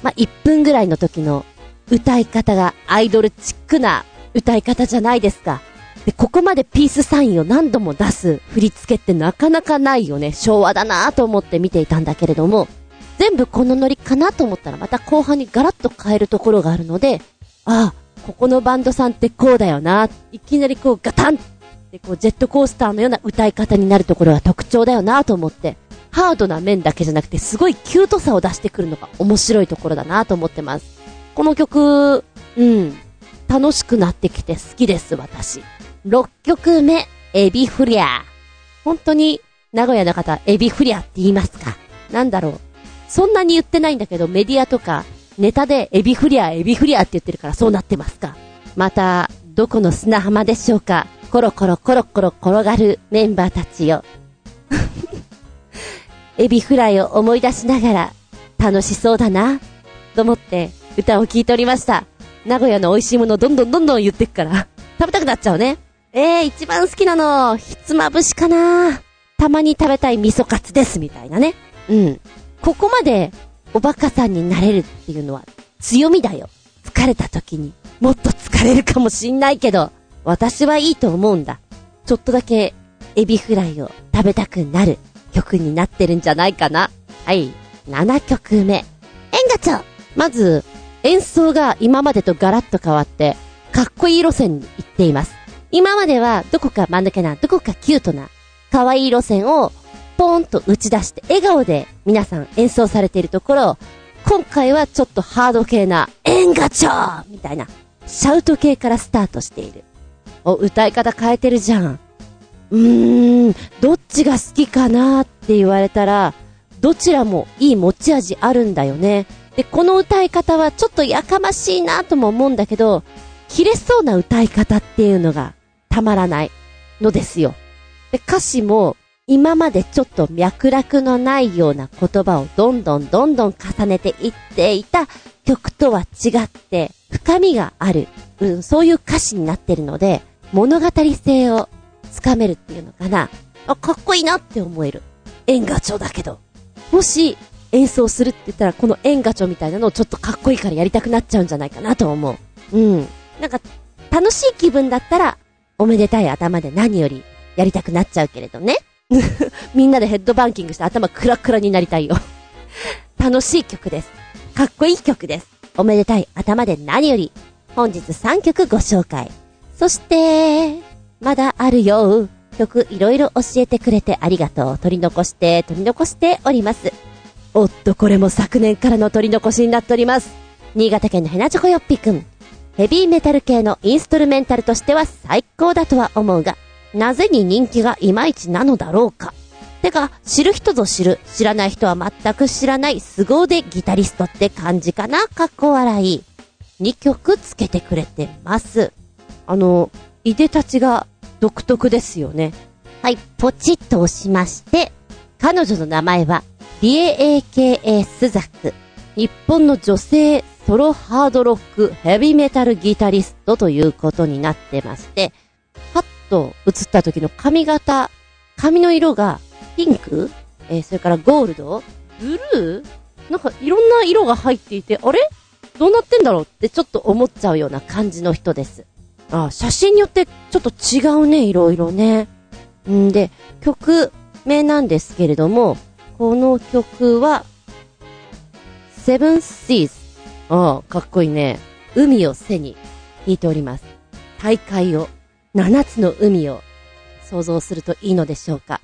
まあ、1分ぐらいの時の歌い方がアイドルチックな歌い方じゃないですか。で、ここまでピースサインを何度も出す振り付けってなかなかないよね。昭和だなぁと思って見ていたんだけれども、全部このノリかなと思ったらまた後半にガラッと変えるところがあるので、ああ、ここのバンドさんってこうだよな。いきなりこうガタンってこうジェットコースターのような歌い方になるところが特徴だよなと思って、ハードな面だけじゃなくてすごいキュートさを出してくるのが面白いところだなと思ってます。この曲、うん、楽しくなってきて好きです、私。6曲目、エビフリア。本当に、名古屋の方、エビフリアって言いますか？なんだろう。そんなに言ってないんだけど、メディアとか、ネタでエビフリア、エビフリアって言ってるからそうなってますか？また、どこの砂浜でしょうか？コロコロコロコロ転がるメンバーたちよ。エビフライを思い出しながら、楽しそうだな、と思って歌を聴いておりました。名古屋の美味しいものどんどんどんどん言ってくから、食べたくなっちゃうね。えー、一番好きなの、ひつまぶしかなたまに食べたい味噌カツです、みたいなね。うん。ここまで、おバカさんになれるっていうのは、強みだよ。疲れた時に、もっと疲れるかもしんないけど、私はいいと思うんだ。ちょっとだけ、エビフライを食べたくなる曲になってるんじゃないかな。はい。7曲目。エンガチョまず、演奏が今までとガラッと変わって、かっこいい路線に行っています。今まではどこか間抜けな、どこかキュートな、可愛い路線をポーンと打ち出して笑顔で皆さん演奏されているところ、今回はちょっとハード系なエンガチョみたいな、シャウト系からスタートしている。お、歌い方変えてるじゃん。うーん、どっちが好きかなって言われたら、どちらもいい持ち味あるんだよね。で、この歌い方はちょっとやかましいなとも思うんだけど、切れそうな歌い方っていうのがたまらないのですよ。で、歌詞も今までちょっと脈絡のないような言葉をどんどんどんどん重ねていっていた曲とは違って深みがある、うん、そういう歌詞になってるので物語性をつかめるっていうのかな。あ、かっこいいなって思える。演歌調だけど。もし演奏するって言ったらこの演歌調みたいなのをちょっとかっこいいからやりたくなっちゃうんじゃないかなと思う。うん。なんか楽しい気分だったらおめでたい頭で何よりやりたくなっちゃうけれどね。みんなでヘッドバンキングして頭クラクラになりたいよ楽しい曲です。かっこいい曲です。おめでたい頭で何より本日3曲ご紹介。そして、まだあるよ。曲いろいろ教えてくれてありがとう。取り残して、取り残しております。おっと、これも昨年からの取り残しになっております。新潟県のヘナチョコヨッピくん。ヘビーメタル系のインストルメンタルとしては最高だとは思うが、なぜに人気がいまいちなのだろうか。てか、知る人ぞ知る、知らない人は全く知らない凄腕ギタリストって感じかなかっこ笑い。2曲つけてくれてます。あの、いでたちが独特ですよね。はい、ポチッと押しまして、彼女の名前は、リエ AKA スザク。日本の女性ソロハードロックヘビーメタルギタリストということになってまして、パッと映った時の髪型、髪の色がピンク、えー、それからゴールド？ブルー？なんかいろんな色が入っていて、あれ？どうなってんだろうってちょっと思っちゃうような感じの人です。あ、写真によってちょっと違うね、いろいろね。んで、曲名なんですけれども、この曲は、セブンシーズ。ああ、かっこいいね。海を背に弾いております。大海を、七つの海を想像するといいのでしょうか。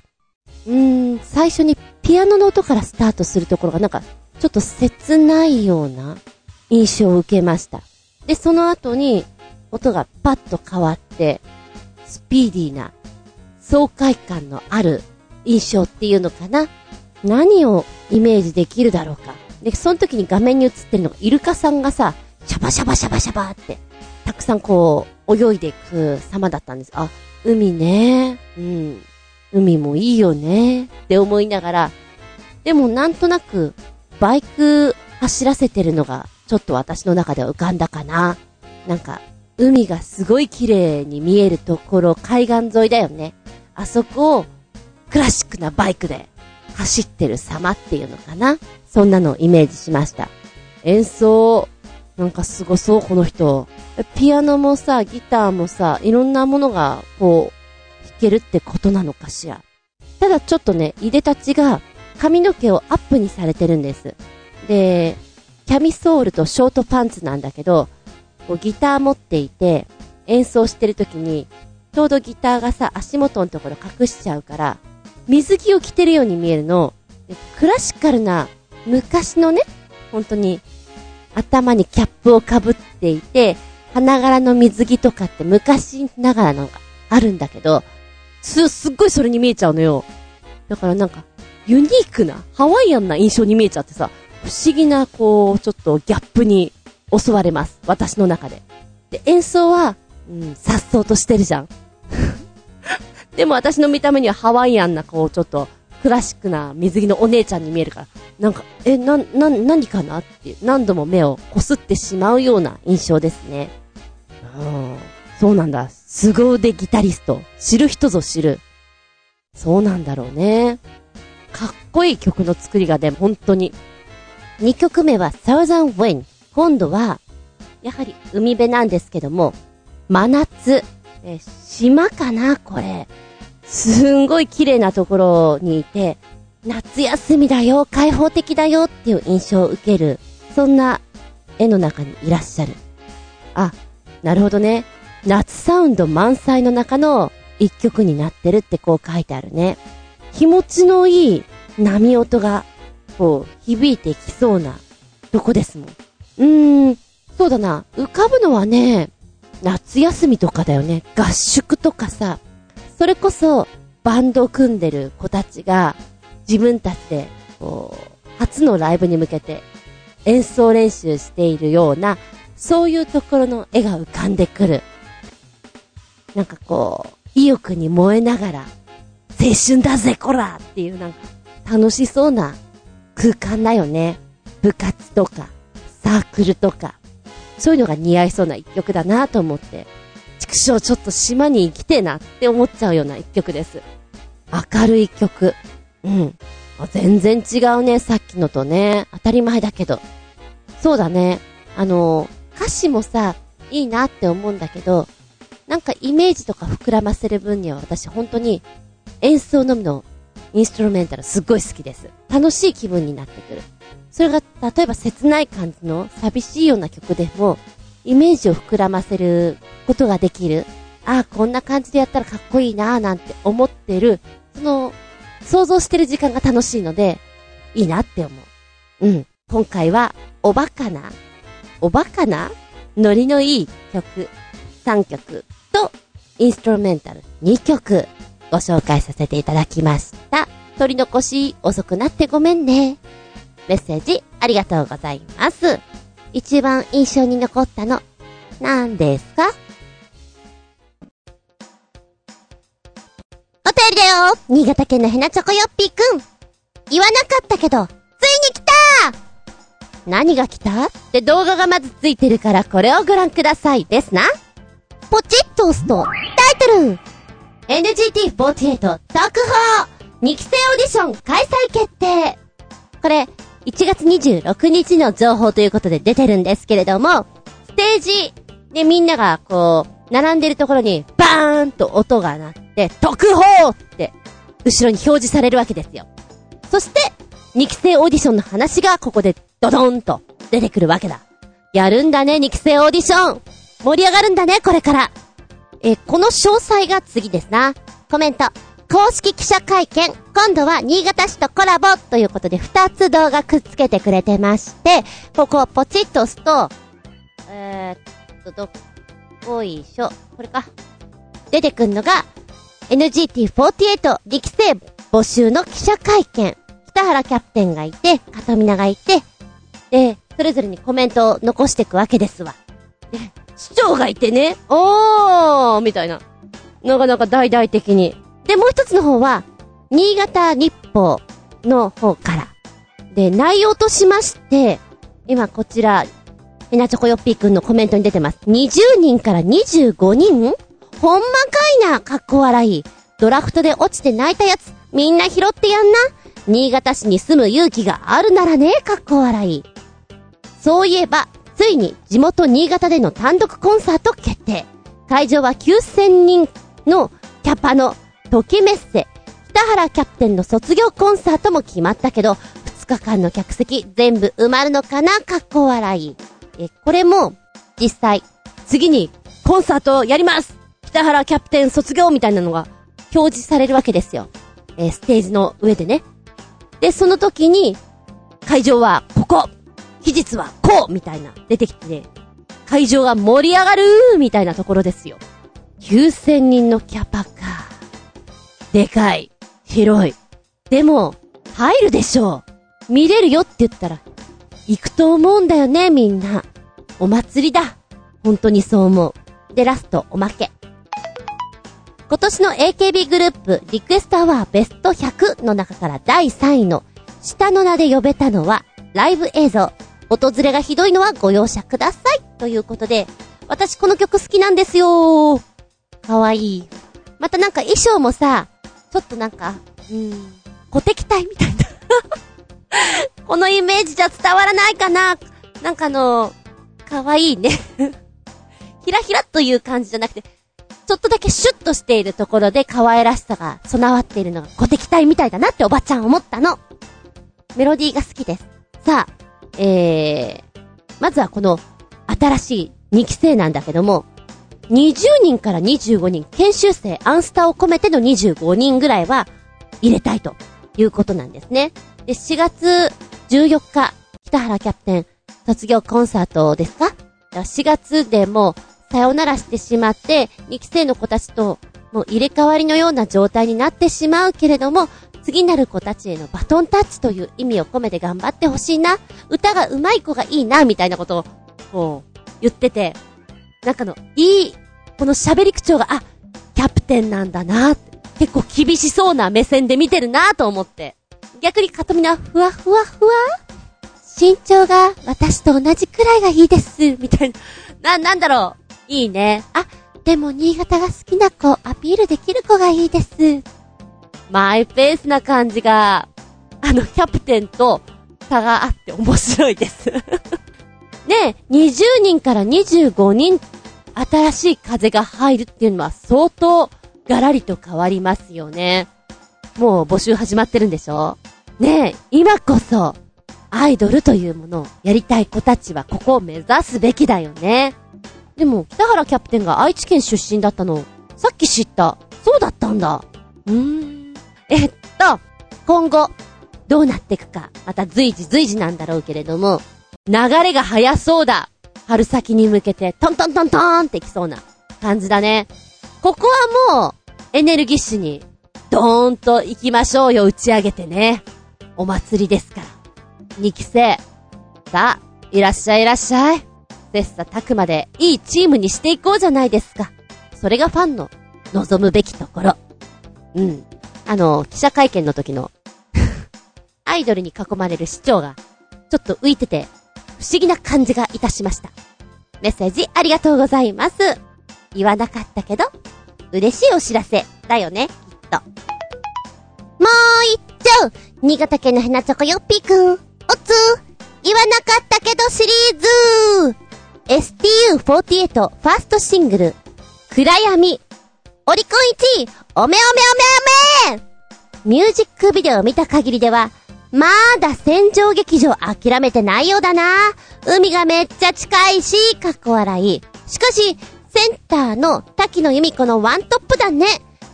うーん、最初にピアノの音からスタートするところがなんか、ちょっと切ないような印象を受けました。で、その後に、音がパッと変わって、スピーディーな、爽快感のある印象っていうのかな何をイメージできるだろうか。で、その時に画面に映ってるのが、イルカさんがさ、シャバシャバシャバシャバって、たくさんこう、泳いでいく様だったんです。あ、海ね。うん。海もいいよね。って思いながら、でもなんとなく、バイク走らせてるのが、ちょっと私の中では浮かんだかな。なんか、海がすごい綺麗に見えるところ、海岸沿いだよね。あそこを、クラシックなバイクで走ってる様っていうのかな。そんなのをイメージしました。演奏、なんかすごそう、この人。ピアノもさ、ギターもさ、いろんなものが、こう、けるってことなのかしら？ただちょっとね、いでたちが、髪の毛をアップにされてるんです。で、キャミソールとショートパンツなんだけど、こうギター持っていて、演奏してる時に、ちょうどギターがさ、足元のところ隠しちゃうから、水着を着てるように見えるの。クラシカルな、昔のね、本当に、頭にキャップをかぶっていて、花柄の水着とかって昔ながらのがあるんだけど、す、すっごいそれに見えちゃうのよ。だからなんか、ユニークな、ハワイアンな印象に見えちゃってさ、不思議な、こう、ちょっとギャップに襲われます。私の中で。で、演奏は、うん、さっそうとしてるじゃん。でも私の見た目にはハワイアンな、こう、ちょっと、クラシックな水着のお姉ちゃんに見えるから、なんか、え、な、な、何かなって何度も目をこすってしまうような印象ですね。うん。そうなんだ。凄腕ギタリスト。知る人ぞ知る。そうなんだろうね。かっこいい曲の作りがね、本当に。2曲目は Southern Wind。今度は、やはり海辺なんですけども、真夏。え、島かなこれ。すんごい綺麗なところにいて、夏休みだよ、開放的だよっていう印象を受ける、そんな絵の中にいらっしゃる。あ、なるほどね。夏サウンド満載の中の一曲になってるってこう書いてあるね。気持ちのいい波音が、こう、響いてきそうなとこですもん。うーん、そうだな。浮かぶのはね、夏休みとかだよね。合宿とかさ、それこそ、バンド組んでる子たちが、自分たちで、こう、初のライブに向けて、演奏練習しているような、そういうところの絵が浮かんでくる。なんかこう、意欲に燃えながら、青春だぜ、こらっていうなんか、楽しそうな空間だよね。部活とか、サークルとか、そういうのが似合いそうな一曲だなと思って、畜生ちょっと島に行きてえなって思っちゃうような一曲です。明るい曲。うん。全然違うね、さっきのとね。当たり前だけど。そうだね。あの、歌詞もさ、いいなって思うんだけど、なんかイメージとか膨らませる分には私本当に演奏のみのインストゥルメンタルすっごい好きです。楽しい気分になってくる。それが例えば切ない感じの寂しいような曲でも、イメージを膨らませることができる。ああ、こんな感じでやったらかっこいいなーなんて思ってる、その、想像してる時間が楽しいので、いいなって思う。うん。今回は、おバカな、おバカなノリのいい曲、3曲と、インストロメンタル2曲、ご紹介させていただきました。取り残し遅くなってごめんね。メッセージありがとうございます。一番印象に残ったの、何ですか？お便りだよ新潟県のヘナチョコヨッピーくん言わなかったけど、ついに来た何が来た？って動画がまずついてるからこれをご覧くださいですな。ポチッと押すと、タイトル NGT48 特報2期生オーディション開催決定これ、1月26日の情報ということで出てるんですけれども、ステージでみんながこう、並んでるところにバーンと音が鳴って、特報って後ろに表示されるわけですよ。そして、2期生オーディションの話がここでドドンと出てくるわけだ。やるんだね、2期生オーディション盛り上がるんだね、これから。え、この詳細が次ですな。コメント。公式記者会見。今度は新潟市とコラボということで2つ動画くっつけてくれてまして、ここをポチッと押すと、えー、っと、どっこいしょ。これか。出てくんのが、NGT48 力生募集の記者会見。北原キャプテンがいて、片 mina がいて、で、それぞれにコメントを残していくわけですわ。で、市長がいてね、おーみたいな。なかなか大々的に。で、もう一つの方は、新潟日報の方から。で、内容としまして、今こちら、ヘナチョコヨッピーくんのコメントに出てます。20人から25人ほんまかいな、かっこ笑い。ドラフトで落ちて泣いたやつ、みんな拾ってやんな。新潟市に住む勇気があるならね、かっこ笑い。そういえば、ついに地元新潟での単独コンサート決定。会場は9000人のキャパの時メッセ。北原キャプテンの卒業コンサートも決まったけど、2日間の客席全部埋まるのかなかっこ笑い。え、これも、実際、次にコンサートをやります北原キャプテン卒業みたいなのが表示されるわけですよ。え、ステージの上でね。で、その時に、会場はここ期日はこうみたいな、出てきて、ね会場が盛り上がるみたいなところですよ。9000人のキャパか。でかい。広い。でも、入るでしょう。見れるよって言ったら、行くと思うんだよね、みんな。お祭りだ。本当にそう思う。で、ラスト、おまけ。今年の AKB グループリクエストアワーベスト100の中から第3位の下の名で呼べたのはライブ映像。訪れがひどいのはご容赦ください。ということで、私この曲好きなんですよかわいい。またなんか衣装もさ、ちょっとなんか、うん、小敵隊みたいな このイメージじゃ伝わらないかななんかあの、かわいいね ひらひらという感じじゃなくて、ちょっとだけシュッとしているところで可愛らしさが備わっているのが小敵隊みたいだなっておばちゃん思ったの。メロディーが好きです。さあ、えー、まずはこの新しい2期生なんだけども、20人から25人、研修生アンスタを込めての25人ぐらいは入れたいということなんですね。で、4月14日、北原キャプテン卒業コンサートですか ?4 月でもうさよならしてしまって、2期生の子たちともう入れ替わりのような状態になってしまうけれども、次なる子たちへのバトンタッチという意味を込めて頑張ってほしいな。歌が上手い子がいいな、みたいなことを、こう、言ってて、なんかの、いい、この喋り口調が、あ、キャプテンなんだな、結構厳しそうな目線で見てるなと思って。逆にカトミナ、ふわふわふわ身長が私と同じくらいがいいです、みたいな。な、なんだろう。いいね。あ、でも新潟が好きな子、アピールできる子がいいです。マイペースな感じが、あの、キャプテンと差があって面白いです ね20人から25人、新しい風が入るっていうのは相当ガラリと変わりますよね。もう募集始まってるんでしょ？ねえ、今こそ、アイドルというものをやりたい子たちはここを目指すべきだよね。でも、北原キャプテンが愛知県出身だったの、さっき知った。そうだったんだ。うーん。えっと、今後、どうなっていくか、また随時随時なんだろうけれども、流れが早そうだ春先に向けて、トントントントーンってきそうな感じだね。ここはもう、エネルギッシュに、ドーンと行きましょうよ、打ち上げてね。お祭りですから。二期生。さあ、いらっしゃいいらっしゃい。切磋琢磨でいいチームにしていこうじゃないですか。それがファンの望むべきところ。うん。あの、記者会見の時の アイドルに囲まれる市長が、ちょっと浮いてて、不思議な感じがいたしました。メッセージありがとうございます。言わなかったけど、嬉しいお知らせだよね、きっと。もう一丁新潟県のヘナチョコヨッピーくん。おつ言わなかったけどシリーズ !STU48 ファーストシングル、暗闇。オリコン1位、おめおめおめおめミュージックビデオを見た限りでは、まだ戦場劇場諦めてないようだな。海がめっちゃ近いし、かっこ笑い。しかし、センターの滝野由美子のワントップだね。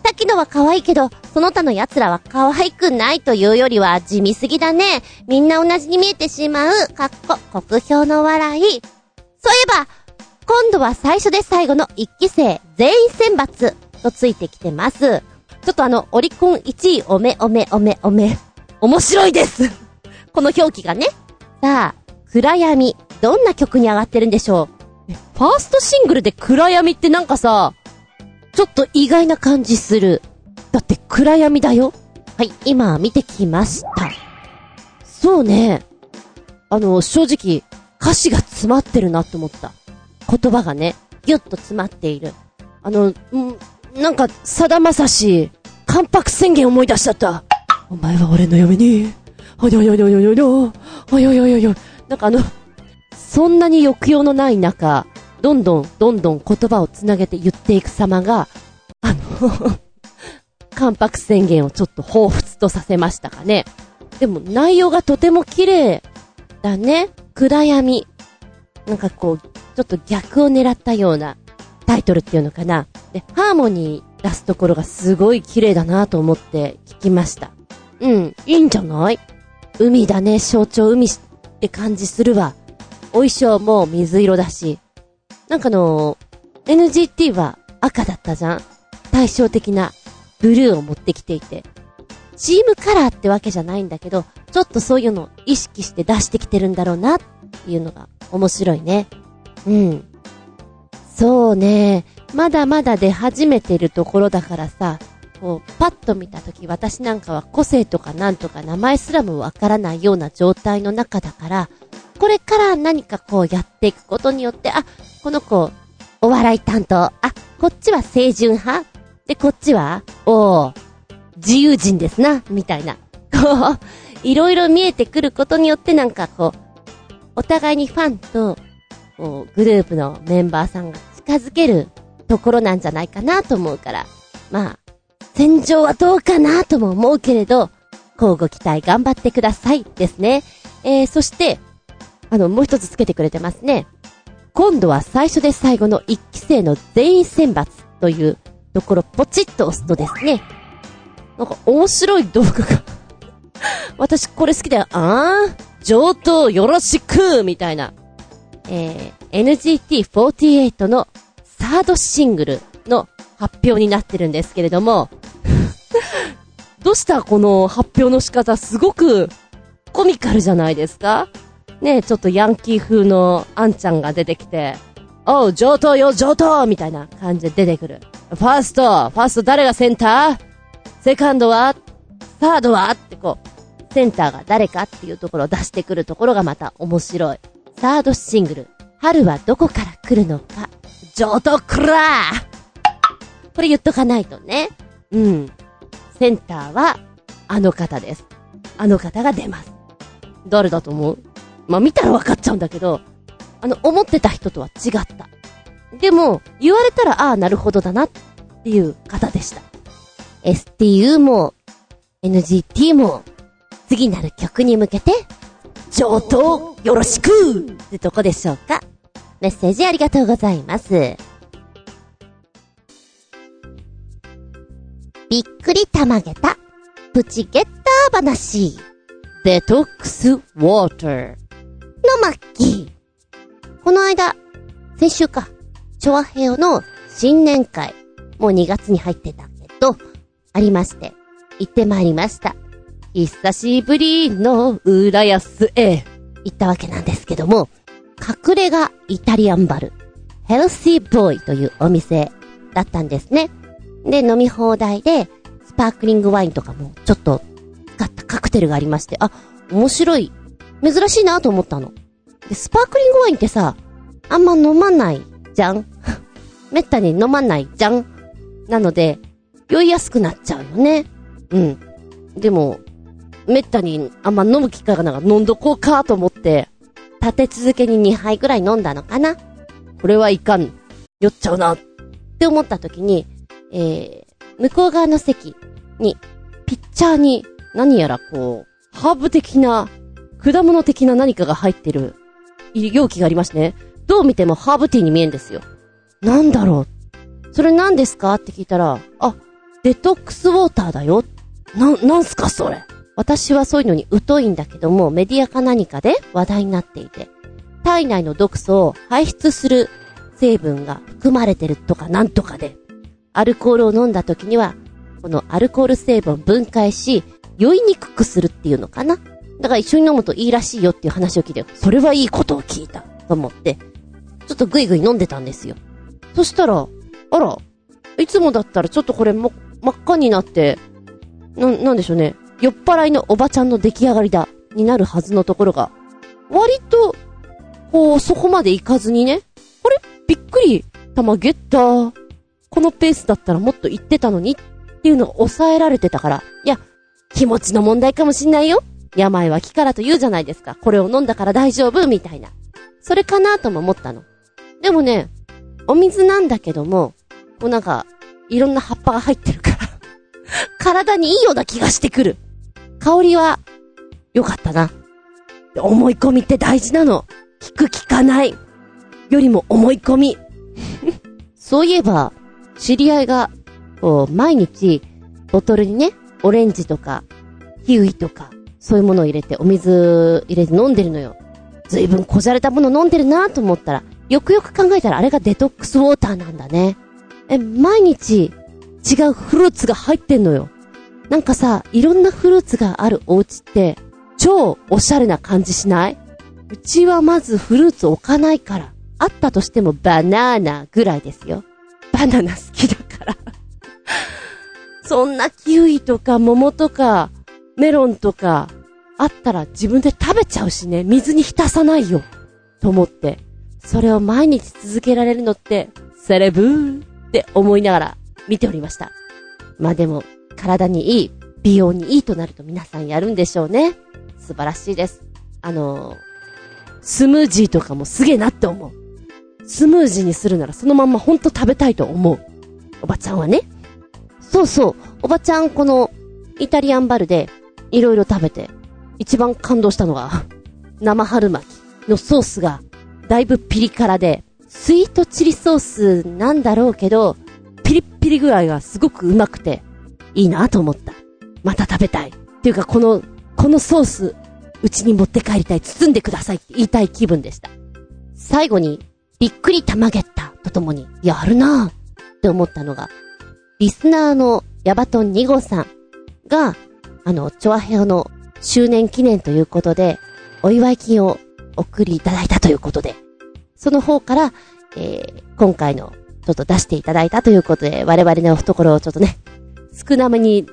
滝野は可愛いけど、その他の奴らは可愛くないというよりは地味すぎだね。みんな同じに見えてしまう、かっこ、国評の笑い。そういえば、今度は最初で最後の一期生全員選抜とついてきてます。ちょっとあの、オリコン1位おめおめおめおめ。面白いです この表記がね。さあ、暗闇。どんな曲に上がってるんでしょう？ファーストシングルで暗闇ってなんかさ、ちょっと意外な感じする。だって暗闇だよ。はい、今見てきました。そうね。あの、正直、歌詞が詰まってるなって思った。言葉がね、ぎゅっと詰まっている。あの、んなんか、さだまさし、関白宣言思い出しちゃった。お前は俺の嫁に、ほよよよよよよ、ほよよよよ。なんかあの、そんなに抑揚のない中、どんどん、どんどん言葉をつなげて言っていく様が、あの 関白宣言をちょっと彷彿とさせましたかね。でも内容がとても綺麗だね。暗闇。なんかこう、ちょっと逆を狙ったようなタイトルっていうのかな。で、ハーモニー出すところがすごい綺麗だなと思って聞きました。うん、いいんじゃない？海だね、象徴海って感じするわ。お衣装も水色だし。なんかの、NGT は赤だったじゃん？対照的なブルーを持ってきていて。チームカラーってわけじゃないんだけど、ちょっとそういうのを意識して出してきてるんだろうなっていうのが面白いね。うん。そうね。まだまだ出始めてるところだからさ、こう、パッと見たとき私なんかは個性とかなんとか名前すらもわからないような状態の中だから、これから何かこうやっていくことによって、あ、この子、お笑い担当、あ、こっちは清純派で、こっちは、おー、自由人ですな、みたいな。こう、いろいろ見えてくることによってなんかこう、お互いにファンと、こう、グループのメンバーさんが近づけるところなんじゃないかなと思うから、まあ、戦場はどうかなとも思うけれど、交互期待頑張ってくださいですね。えー、そして、あの、もう一つつけてくれてますね。今度は最初で最後の一期生の全員選抜というところポチッと押すとですね、なんか面白い動画が 私これ好きだよ。あー？上等よろしくみたいな。えー、NGT48 のサードシングルの発表になってるんですけれども どうしたこの発表の仕方すごくコミカルじゃないですか？ねえちょっとヤンキー風のアンちゃんが出てきて、おう、上等よ、上等みたいな感じで出てくる。ファースト、ファースト誰がセンター？セカンドは？サードは？ってこう、センターが誰かっていうところを出してくるところがまた面白い。サードシングル、春はどこから来るのか？上等くらーこれ言っとかないとね。うん。センターは、あの方です。あの方が出ます。誰だと思う？まあ、見たら分かっちゃうんだけど、あの、思ってた人とは違った。でも、言われたら、ああ、なるほどだなっていう方でした。STU も、NGT も、次なる曲に向けて、上等よろしくってとこでしょうか。メッセージありがとうございます。びっくりたまげた、プチゲッター話。デトックスウォーターのマッキー。この間、先週か、チョアヘオの新年会、もう2月に入ってたけど、ありまして、行ってまいりました。久しぶりの浦安へ行ったわけなんですけども、隠れ家イタリアンバル、ヘルシーボーイというお店だったんですね。で、飲み放題で、スパークリングワインとかもちょっと使ったカクテルがありまして、あ、面白い。珍しいなと思ったの。で、スパークリングワインってさ、あんま飲まないじゃん めったに飲まないじゃんなので、酔いやすくなっちゃうよね。うん。でも、めったにあんま飲む機会がなんか飲んどこうかと思って、立て続けに2杯ぐらい飲んだのかなこれはいかん。酔っちゃうな。って思った時に、えー、向こう側の席に、ピッチャーに何やらこう、ハーブ的な、果物的な何かが入ってる、容器がありましてね。どう見てもハーブティーに見えんですよ。なんだろう。それ何ですか？って聞いたら、あ、デトックスウォーターだよ。な、なんすかそれ。私はそういうのに疎いんだけども、メディアか何かで話題になっていて、体内の毒素を排出する成分が含まれてるとかなんとかで、アルコールを飲んだ時には、このアルコール成分を分解し、酔いにくくするっていうのかな？だから一緒に飲むといいらしいよっていう話を聞いて、それはいいことを聞いたと思って、ちょっとぐいぐい飲んでたんですよ。そしたら、あら、いつもだったらちょっとこれも、真っ赤になって、な、なんでしょうね。酔っ払いのおばちゃんの出来上がりだ、になるはずのところが、割と、こう、そこまで行かずにね、あれ？びっくり、玉ゲッター。このペースだったらもっと行ってたのにっていうのが抑えられてたから、いや、気持ちの問題かもしんないよ。病は気からと言うじゃないですか。これを飲んだから大丈夫みたいな。それかなとも思ったの。でもね、お水なんだけども、こうなんか、いろんな葉っぱが入ってるから体にいいような気がしてくる。香りは、良かったな。思い込みって大事なの。聞く聞かない。よりも思い込み。そういえば、知り合いが、こう、毎日、ボトルにね、オレンジとか、キウイとか、そういうものを入れて、お水入れて飲んでるのよ。ずいぶんこじゃれたもの飲んでるなと思ったら、よくよく考えたらあれがデトックスウォーターなんだね。え、毎日、違うフルーツが入ってんのよ。なんかさ、いろんなフルーツがあるお家って、超おしゃれな感じしない？うちはまずフルーツ置かないから。あったとしてもバナーナぐらいですよ。バナナ好きだから そんなキウイとか桃とかメロンとかあったら自分で食べちゃうしね、水に浸さないよ。と思って。それを毎日続けられるのって、セレブーって思いながら見ておりました。まあでも、体にいい、美容にいいとなると皆さんやるんでしょうね。素晴らしいです。あのスムージーとかもすげえなって思う。スムージーにするならそのまんまほんと食べたいと思う。おばちゃんはね。そうそう。おばちゃんこのイタリアンバルでいろいろ食べて一番感動したのが 生春巻きのソースがだいぶピリ辛でスイートチリソースなんだろうけどピリッピリぐらいがすごくうまくていいなと思った。また食べたい。っていうか、この、このソース、うちに持って帰りたい。包んでくださいって言いたい気分でした。最後に、びっくりたまげったとともに、やるなぁって思ったのが、リスナーのヤバトン2号さんが、あの、チョアヘオの周年記念ということで、お祝い金を送りいただいたということで、その方から、えー、今回の、ちょっと出していただいたということで、我々の懐をちょっとね、少なめに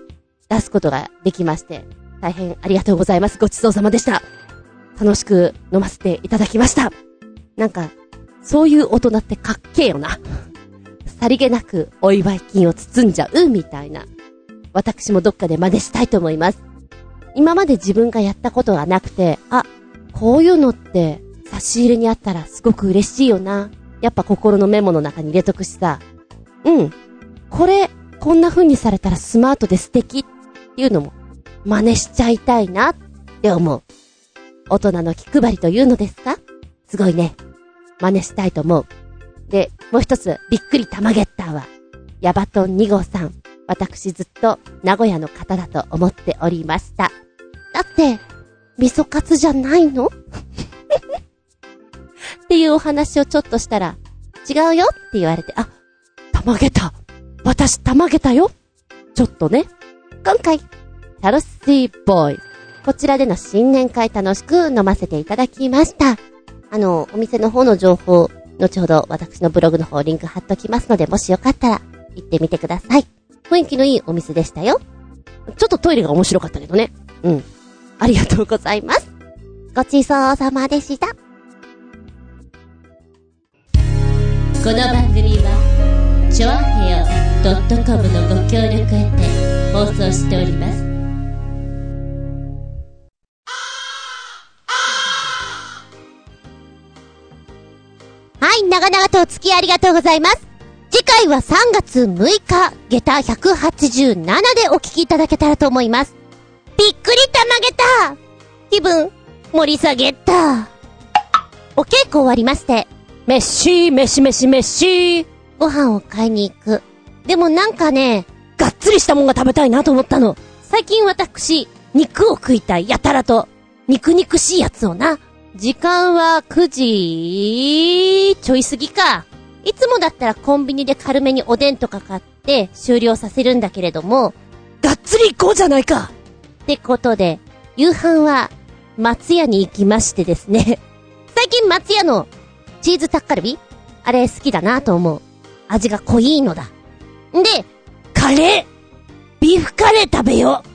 出すことができまして、大変ありがとうございます。ごちそうさまでした。楽しく飲ませていただきました。なんか、そういう大人ってかっけえよな。さりげなくお祝い金を包んじゃうみたいな。私もどっかで真似したいと思います。今まで自分がやったことがなくて、あ、こういうのって差し入れにあったらすごく嬉しいよな。やっぱ心のメモの中に入れとくしさ。うん。これ、こんな風にされたらスマートで素敵っていうのも真似しちゃいたいなって思う。大人の気配りというのですか？すごいね。真似したいと思う。で、もう一つ、びっくりたまゲッターは、ヤバトン2号さん。私ずっと名古屋の方だと思っておりました。だって、味噌カツじゃないの？っていうお話をちょっとしたら、違うよって言われて、あ、たまげた。私、たまげたよ。ちょっとね。今回、チャロスシーボーイ。こちらでの新年会楽しく飲ませていただきました。あの、お店の方の情報、後ほど私のブログの方リンク貼っときますので、もしよかったら行ってみてください。雰囲気のいいお店でしたよ。ちょっとトイレが面白かったけどね。うん。ありがとうございます。ごちそうさまでした。この番組は、ちょあへよドットコムのご協力へて放送しております。はい長々とお付き合いありがとうございます。次回は3月6日下駄187でお聞きいただけたらと思います。びっくりたまげた。気分盛り下げた。お稽古終わりまして、メッシー、メシメシメッシー。ご飯を買いに行く。でもなんかね、がっつりしたもんが食べたいなと思ったの。最近私、肉を食いたい、やたらと。肉肉しいやつをな。時間は9時、ちょい過ぎか。いつもだったらコンビニで軽めにおでんとか買って終了させるんだけれども、がっつり行こうじゃないかってことで、夕飯は松屋に行きましてですね。最近松屋のチーズタッカルビ？あれ好きだなと思う。味が濃いのだ。んで、カレービーフカレー食べよう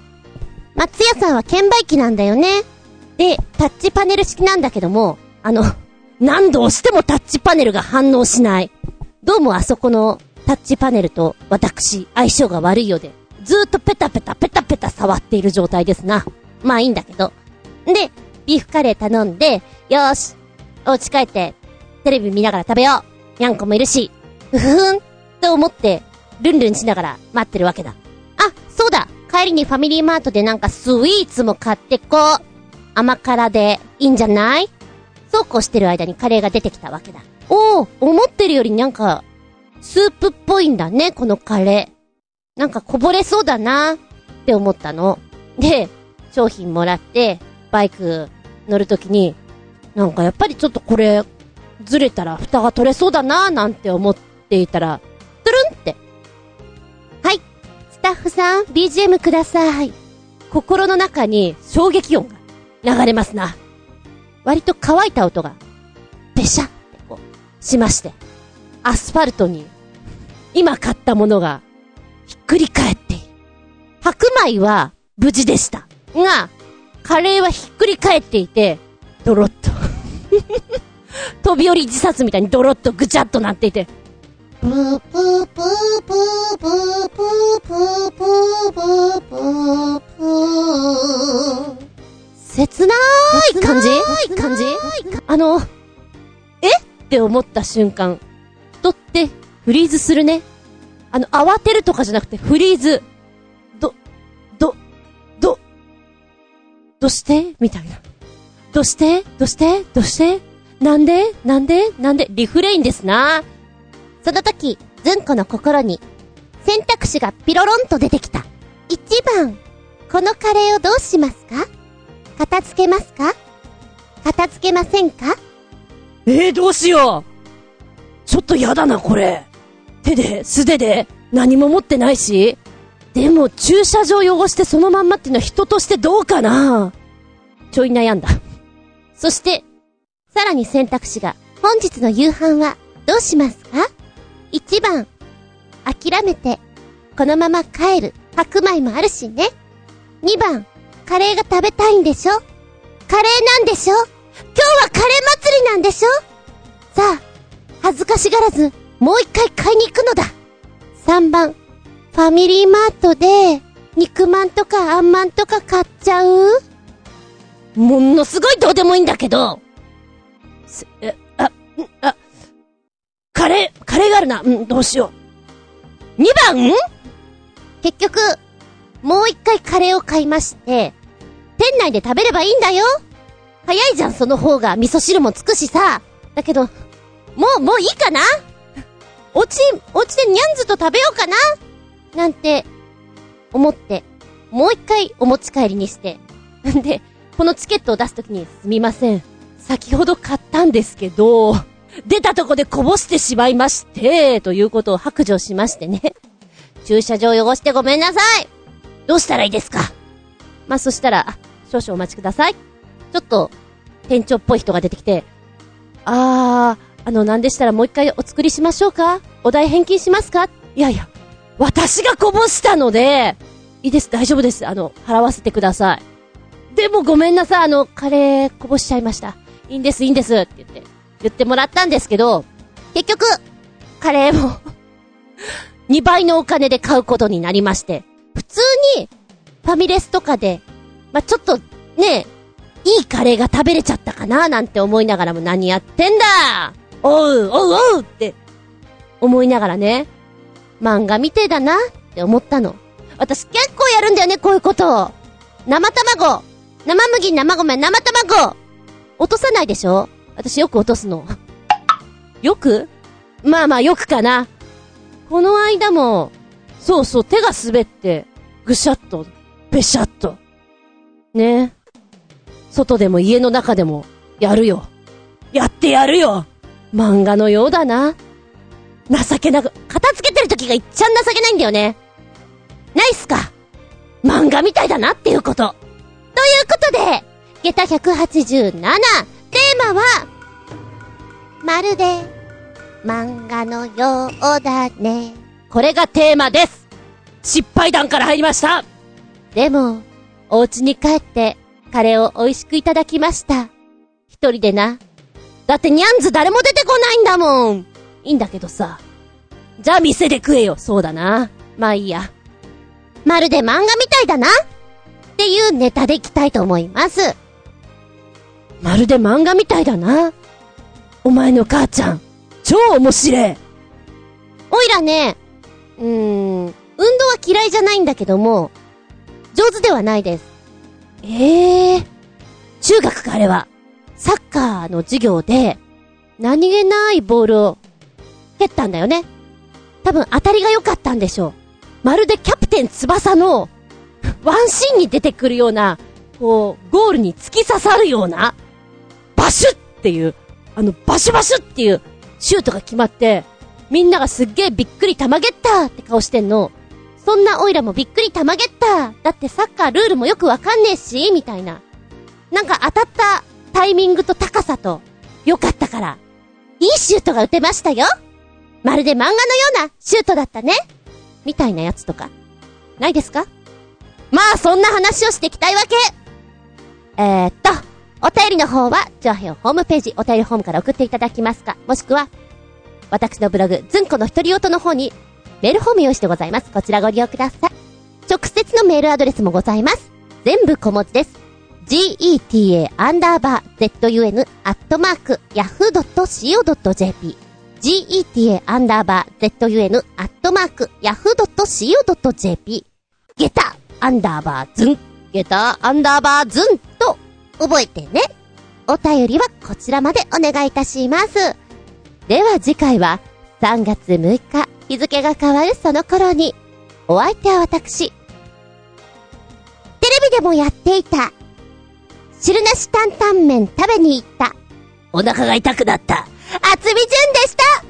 松屋さんは券売機なんだよね。で、タッチパネル式なんだけども、あの、何度押してもタッチパネルが反応しない。どうもあそこのタッチパネルと私、相性が悪いようで、ずーっとペタペタペタペタ触っている状態ですな。まあいいんだけど。で、ビーフカレー頼んで、よーし、お家帰って、テレビ見ながら食べよう。にゃんこもいるし、ふふふん、と思って、ルンルンしながら待ってるわけだ。あ、そうだ帰りにファミリーマートでなんかスイーツも買ってこう。甘辛でいいんじゃない？そうこうしてる間にカレーが出てきたわけだ。おお、思ってるよりなんか、スープっぽいんだね、このカレー。なんかこぼれそうだなって思ったの。で、商品もらって、バイク乗るときに、なんかやっぱりちょっとこれ、ずれたら蓋が取れそうだななんて思っていたら、トゥルンって。はい。スタッフさん、BGM ください。心の中に衝撃音が流れますな。割と乾いた音が、べしゃってこう、しまして、アスファルトに、今買ったものが、ひっくり返っている。白米は無事でした。が、カレーはひっくり返っていて、ドロッと。飛び降り自殺みたいにドロッとぐちゃっとなっていて、プープープープープープープープープープープー切ない感じ感じあの、えって思った瞬間、人ってフリーズするね。あの、慌てるとかじゃなくてフリーズ。ど、ど、ど、どしてみたいな。どしてどしてどしてなんでなんでなんでリフレインですな。その時、ずんこの心に、選択肢がピロロンと出てきた。1番、このカレーをどうしますか？片付けますか？片付けませんか？えー、どうしようちょっとやだな、これ。手で、素手で、何も持ってないし。でも、駐車場汚してそのまんまっていうのは人としてどうかなちょい悩んだ。そして、さらに選択肢が、本日の夕飯はどうしますか？?1 番、諦めて、このまま帰る白米もあるしね。2番、カレーが食べたいんでしょ？カレーなんでしょ？今日はカレー祭りなんでしょ？さあ、恥ずかしがらず、もう一回買いに行くのだ。3番、ファミリーマートで、肉まんとかあんまんとか買っちゃう？ものすごいどうでもいいんだけど、す、え、あ、あ、カレー、カレーがあるな。うん、どうしよう。2番？結局、もう一回カレーを買いまして、店内で食べればいいんだよ早いじゃん、その方が。味噌汁もつくしさ。だけど、もう、もういいかな？おうち、おうちでニャンズと食べようかな？なんて、思って、もう一回お持ち帰りにして。んで、このチケットを出すときに、すみません。先ほど買ったんですけど、出たとこでこぼしてしまいまして、ということを白状しましてね。駐車場汚してごめんなさいどうしたらいいですか？まあ、そしたら、少々お待ちください。ちょっと、店長っぽい人が出てきて、あー、あの、なんでしたらもう一回お作りしましょうか？お題返金しますか？いやいや、私がこぼしたので、いいです、大丈夫です。あの、払わせてください。でもごめんなさい、あの、カレーこぼしちゃいました。いいんです、いいんです、って言って、言ってもらったんですけど、結局、カレーも2 倍のお金で買うことになりまして、普通に、ファミレスとかで、まあ、ちょっと、ね、いいカレーが食べれちゃったかななんて思いながらも何やってんだおう、おう、おうって、思いながらね、漫画みてえだなって思ったの。私結構やるんだよね、こういうことを。生卵生麦、生米、生卵落とさないでしょ私よく落とすの。よく？まあまあよくかな。この間も、そうそう、手が滑って、ぐしゃっと、べしゃっと。ね外でも家の中でも、やるよ。やってやるよ漫画のようだな。情けなく、片付けてる時がいっちゃん情けないんだよね。ないっすか漫画みたいだなっていうこと。ということで、下駄187、テーマは、まるで、漫画のようだね。これがテーマです失敗談から入りましたでも、お家に帰って、カレーを美味しくいただきました。一人でな。だってニャンズ誰も出てこないんだもんいいんだけどさ。じゃあ店で食えよ。そうだな。まあいいや。まるで漫画みたいだなっていうネタでいきたいと思います。まるで漫画みたいだな。お前の母ちゃん、超面白い。おいらね、うーん、運動は嫌いじゃないんだけども、上手ではないです。ええー、中学かあれは、サッカーの授業で、何気ないボールを蹴ったんだよね。多分当たりが良かったんでしょう。まるでキャプテン翼の、ワンシーンに出てくるような、こう、ゴールに突き刺さるような、バシュッっていう、あの、バシュバシュっていう、シュートが決まって、みんながすっげえびっくり玉ゲッターって顔してんの。そんなオイラもびっくり玉ゲッターだってサッカールールもよくわかんねえし、みたいな。なんか当たったタイミングと高さと、良かったから、いいシュートが打てましたよ。まるで漫画のようなシュートだったね。みたいなやつとか。ないですか？まあ、そんな話をしていきたいわけ。えー、っと、お便りの方は、ジョアヘオホームページ、お便りホームから送っていただきますか、もしくは、私のブログ、ズンコの一人音の方に、メールフォーム用意してございます。こちらご利用ください。直接のメールアドレスもございます。全部小文字です。geta アンダーバー zun アットマーク yahoo.co.jp geta アンダーバー zun アットマーク yahoo.co.jp ゲタアンダーバーズンゲタアンダーバーズンと覚えてね。お便りはこちらまでお願いいたします。では次回は3月6日日付が変わるその頃にお相手は私。テレビでもやっていた汁なし担々麺食べに行った。お腹が痛くなった。厚みじゅんでした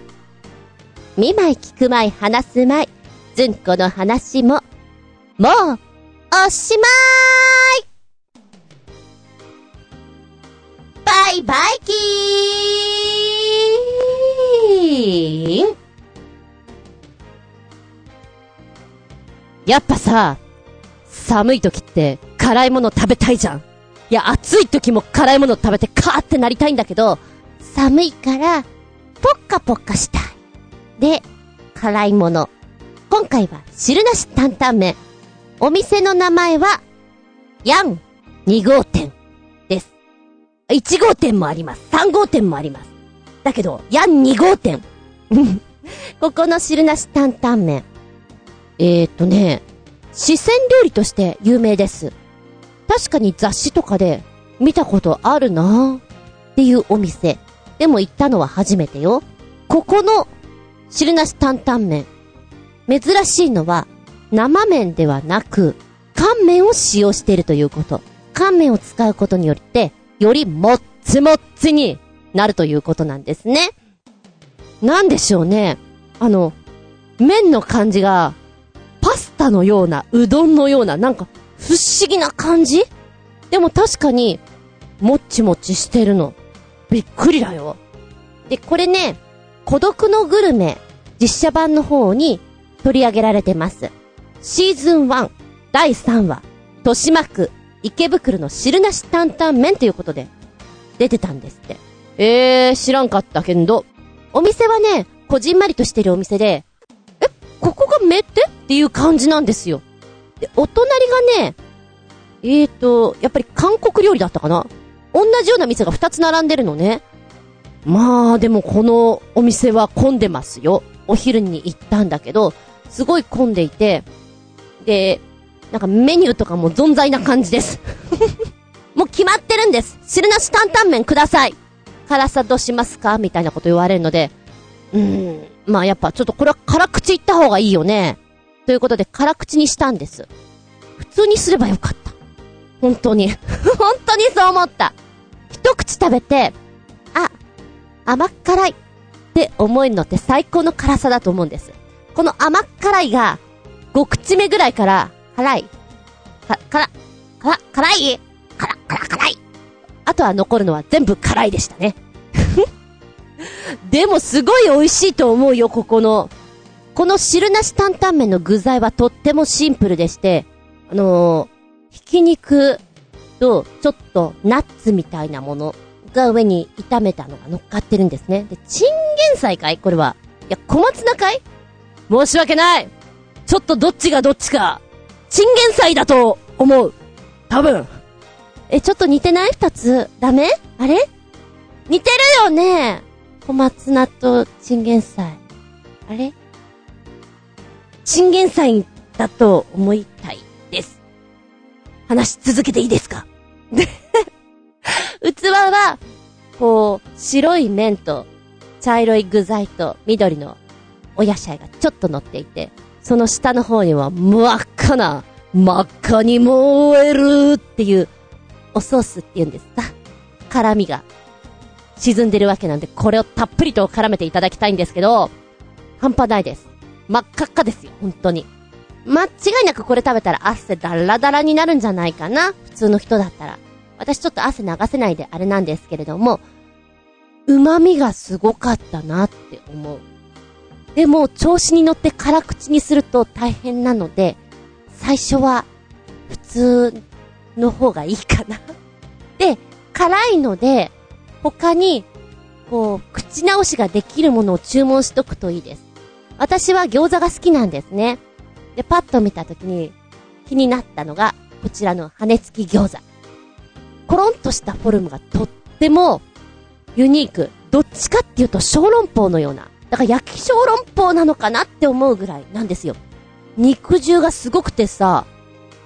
見舞い聞く舞い話す舞い。ずんこの話も、もう、おしまーいイバイキーンやっぱさ、寒い時って辛いもの食べたいじゃん。いや、暑い時も辛いもの食べてカーってなりたいんだけど、寒いから、ポッカポッカしたい。で、辛いもの。今回は汁なし担々麺。お店の名前は、ヤン2号店。1号店もあります。3号店もあります。だけど、ヤン2号店。ここの汁なし担々麺。えーとね、四川料理として有名です。確かに雑誌とかで見たことあるなぁっていうお店。でも行ったのは初めてよ。ここの汁なし担々麺。珍しいのは生麺ではなく乾麺を使用しているということ。乾麺を使うことによってよりもっつもっつになるということなんですね。なんでしょうね。あの、麺の感じがパスタのような、うどんのような、なんか不思議な感じ？でも確かに、もっちもちしてるの。びっくりだよ。で、これね、孤独のグルメ、実写版の方に取り上げられてます。シーズン1、第3話、豊島区、池袋の汁なし担々麺ということで、出てたんですって。えー、知らんかったけど、お店はね、こじんまりとしてるお店で、え、ここがメってっていう感じなんですよ。で、お隣がね、えーと、やっぱり韓国料理だったかな同じような店が2つ並んでるのね。まあ、でもこのお店は混んでますよ。お昼に行ったんだけど、すごい混んでいて、で、なんかメニューとかも存在な感じです。もう決まってるんです。汁なし担々麺ください。辛さどうしますか？みたいなこと言われるので、うーん、まあやっぱちょっとこれは辛口いった方がいいよね。ということで辛口にしたんです。普通にすればよかった。本当に。本当にそう思った。一口食べて、あ、甘っ辛いって思えるのって最高の辛さだと思うんです。この甘っ辛いが、5口目ぐらいから、辛い。か、辛、辛、辛い辛、辛、辛い。あとは残るのは全部辛いでしたね。でもすごい美味しいと思うよ、ここの。この汁なし担々麺の具材はとってもシンプルでして、あのー、ひき肉とちょっとナッツみたいなものが上に炒めたのが乗っかってるんですね。で、チンゲン菜かい？これは。いや、小松菜かい？申し訳ないちょっとどっちがどっちか。チンゲン菜だと思う。多分。え、ちょっと似てない？二つ。ダメ？あれ？似てるよね小松菜とチンゲン菜。あれ？チンゲン菜だと思いたいです。話し続けていいですか？で、器は、こう、白い麺と茶色い具材と緑のお野菜がちょっと乗っていて、その下の方には真っ赤な、真っ赤に燃えるっていうおソースっていうんですか？辛味が沈んでるわけなんで、これをたっぷりと絡めていただきたいんですけど、半端ないです。真っ赤っかですよ、本当に。間違いなくこれ食べたら汗だらだらになるんじゃないかな？普通の人だったら。私ちょっと汗流せないであれなんですけれども、旨味がすごかったなって思う。でも、調子に乗って辛口にすると大変なので、最初は普通の方がいいかな。で、辛いので、他に、こう、口直しができるものを注文しとくといいです。私は餃子が好きなんですね。で、パッと見たときに気になったのが、こちらの羽根付き餃子。コロンとしたフォルムがとってもユニーク。どっちかっていうと小籠包のような。だから焼き小籠包なのかなって思うぐらいなんですよ。肉汁がすごくてさ、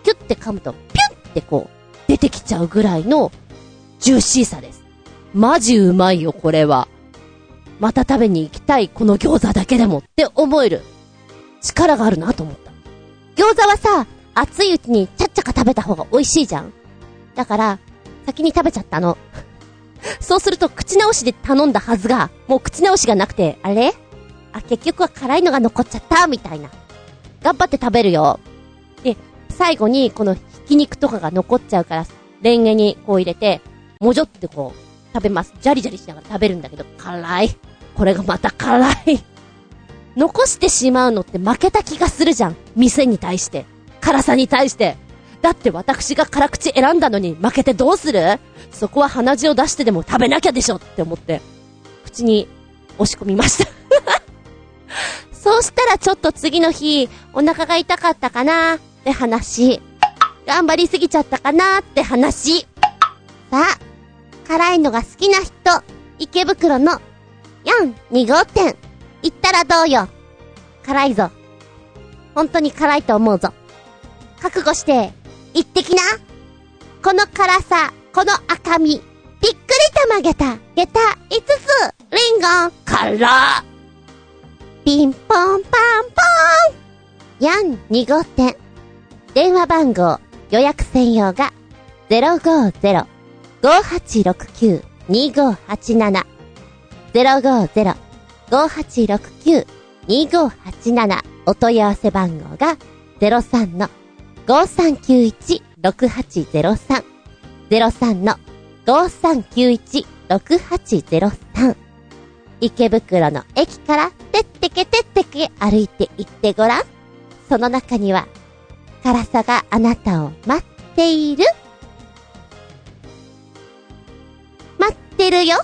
キュッて噛むとピュンってこう出てきちゃうぐらいのジューシーさです。マジうまいよ、これは。また食べに行きたい、この餃子だけでもって思える。力があるなと思った。餃子はさ、熱いうちにちゃっちゃか食べた方が美味しいじゃん。だから、先に食べちゃったの。そうすると口直しで頼んだはずが、もう口直しがなくて、あれ？あ、結局は辛いのが残っちゃった、みたいな。頑張って食べるよ。で、最後にこのひき肉とかが残っちゃうから、レンゲにこう入れて、もじょってこう、食べます。ジャリジャリしながら食べるんだけど、辛い。これがまた辛い。残してしまうのって負けた気がするじゃん。店に対して。辛さに対して。だって私が辛口選んだのに負けてどうする？そこは鼻血を出してでも食べなきゃでしょって思って、口に押し込みました。そうしたらちょっと次の日、お腹が痛かったかなって話。頑張りすぎちゃったかなって話。さあ、辛いのが好きな人、池袋の、やん、2号店、行ったらどうよ。辛いぞ。本当に辛いと思うぞ。覚悟して、行ってきな。この辛さ、この赤み、びっくりたまげた、げた。5つ、リンゴ、辛ピンポンパンポーン。やん2号店。電話番号、予約専用が、050-5869-2587。050-5869-2587お問い合わせ番号が03の。03-5391-6803 03-5391-6803池袋の駅からてってけてってけ歩いて行ってごらん。その中には辛さがあなたを待っている。待ってるよ。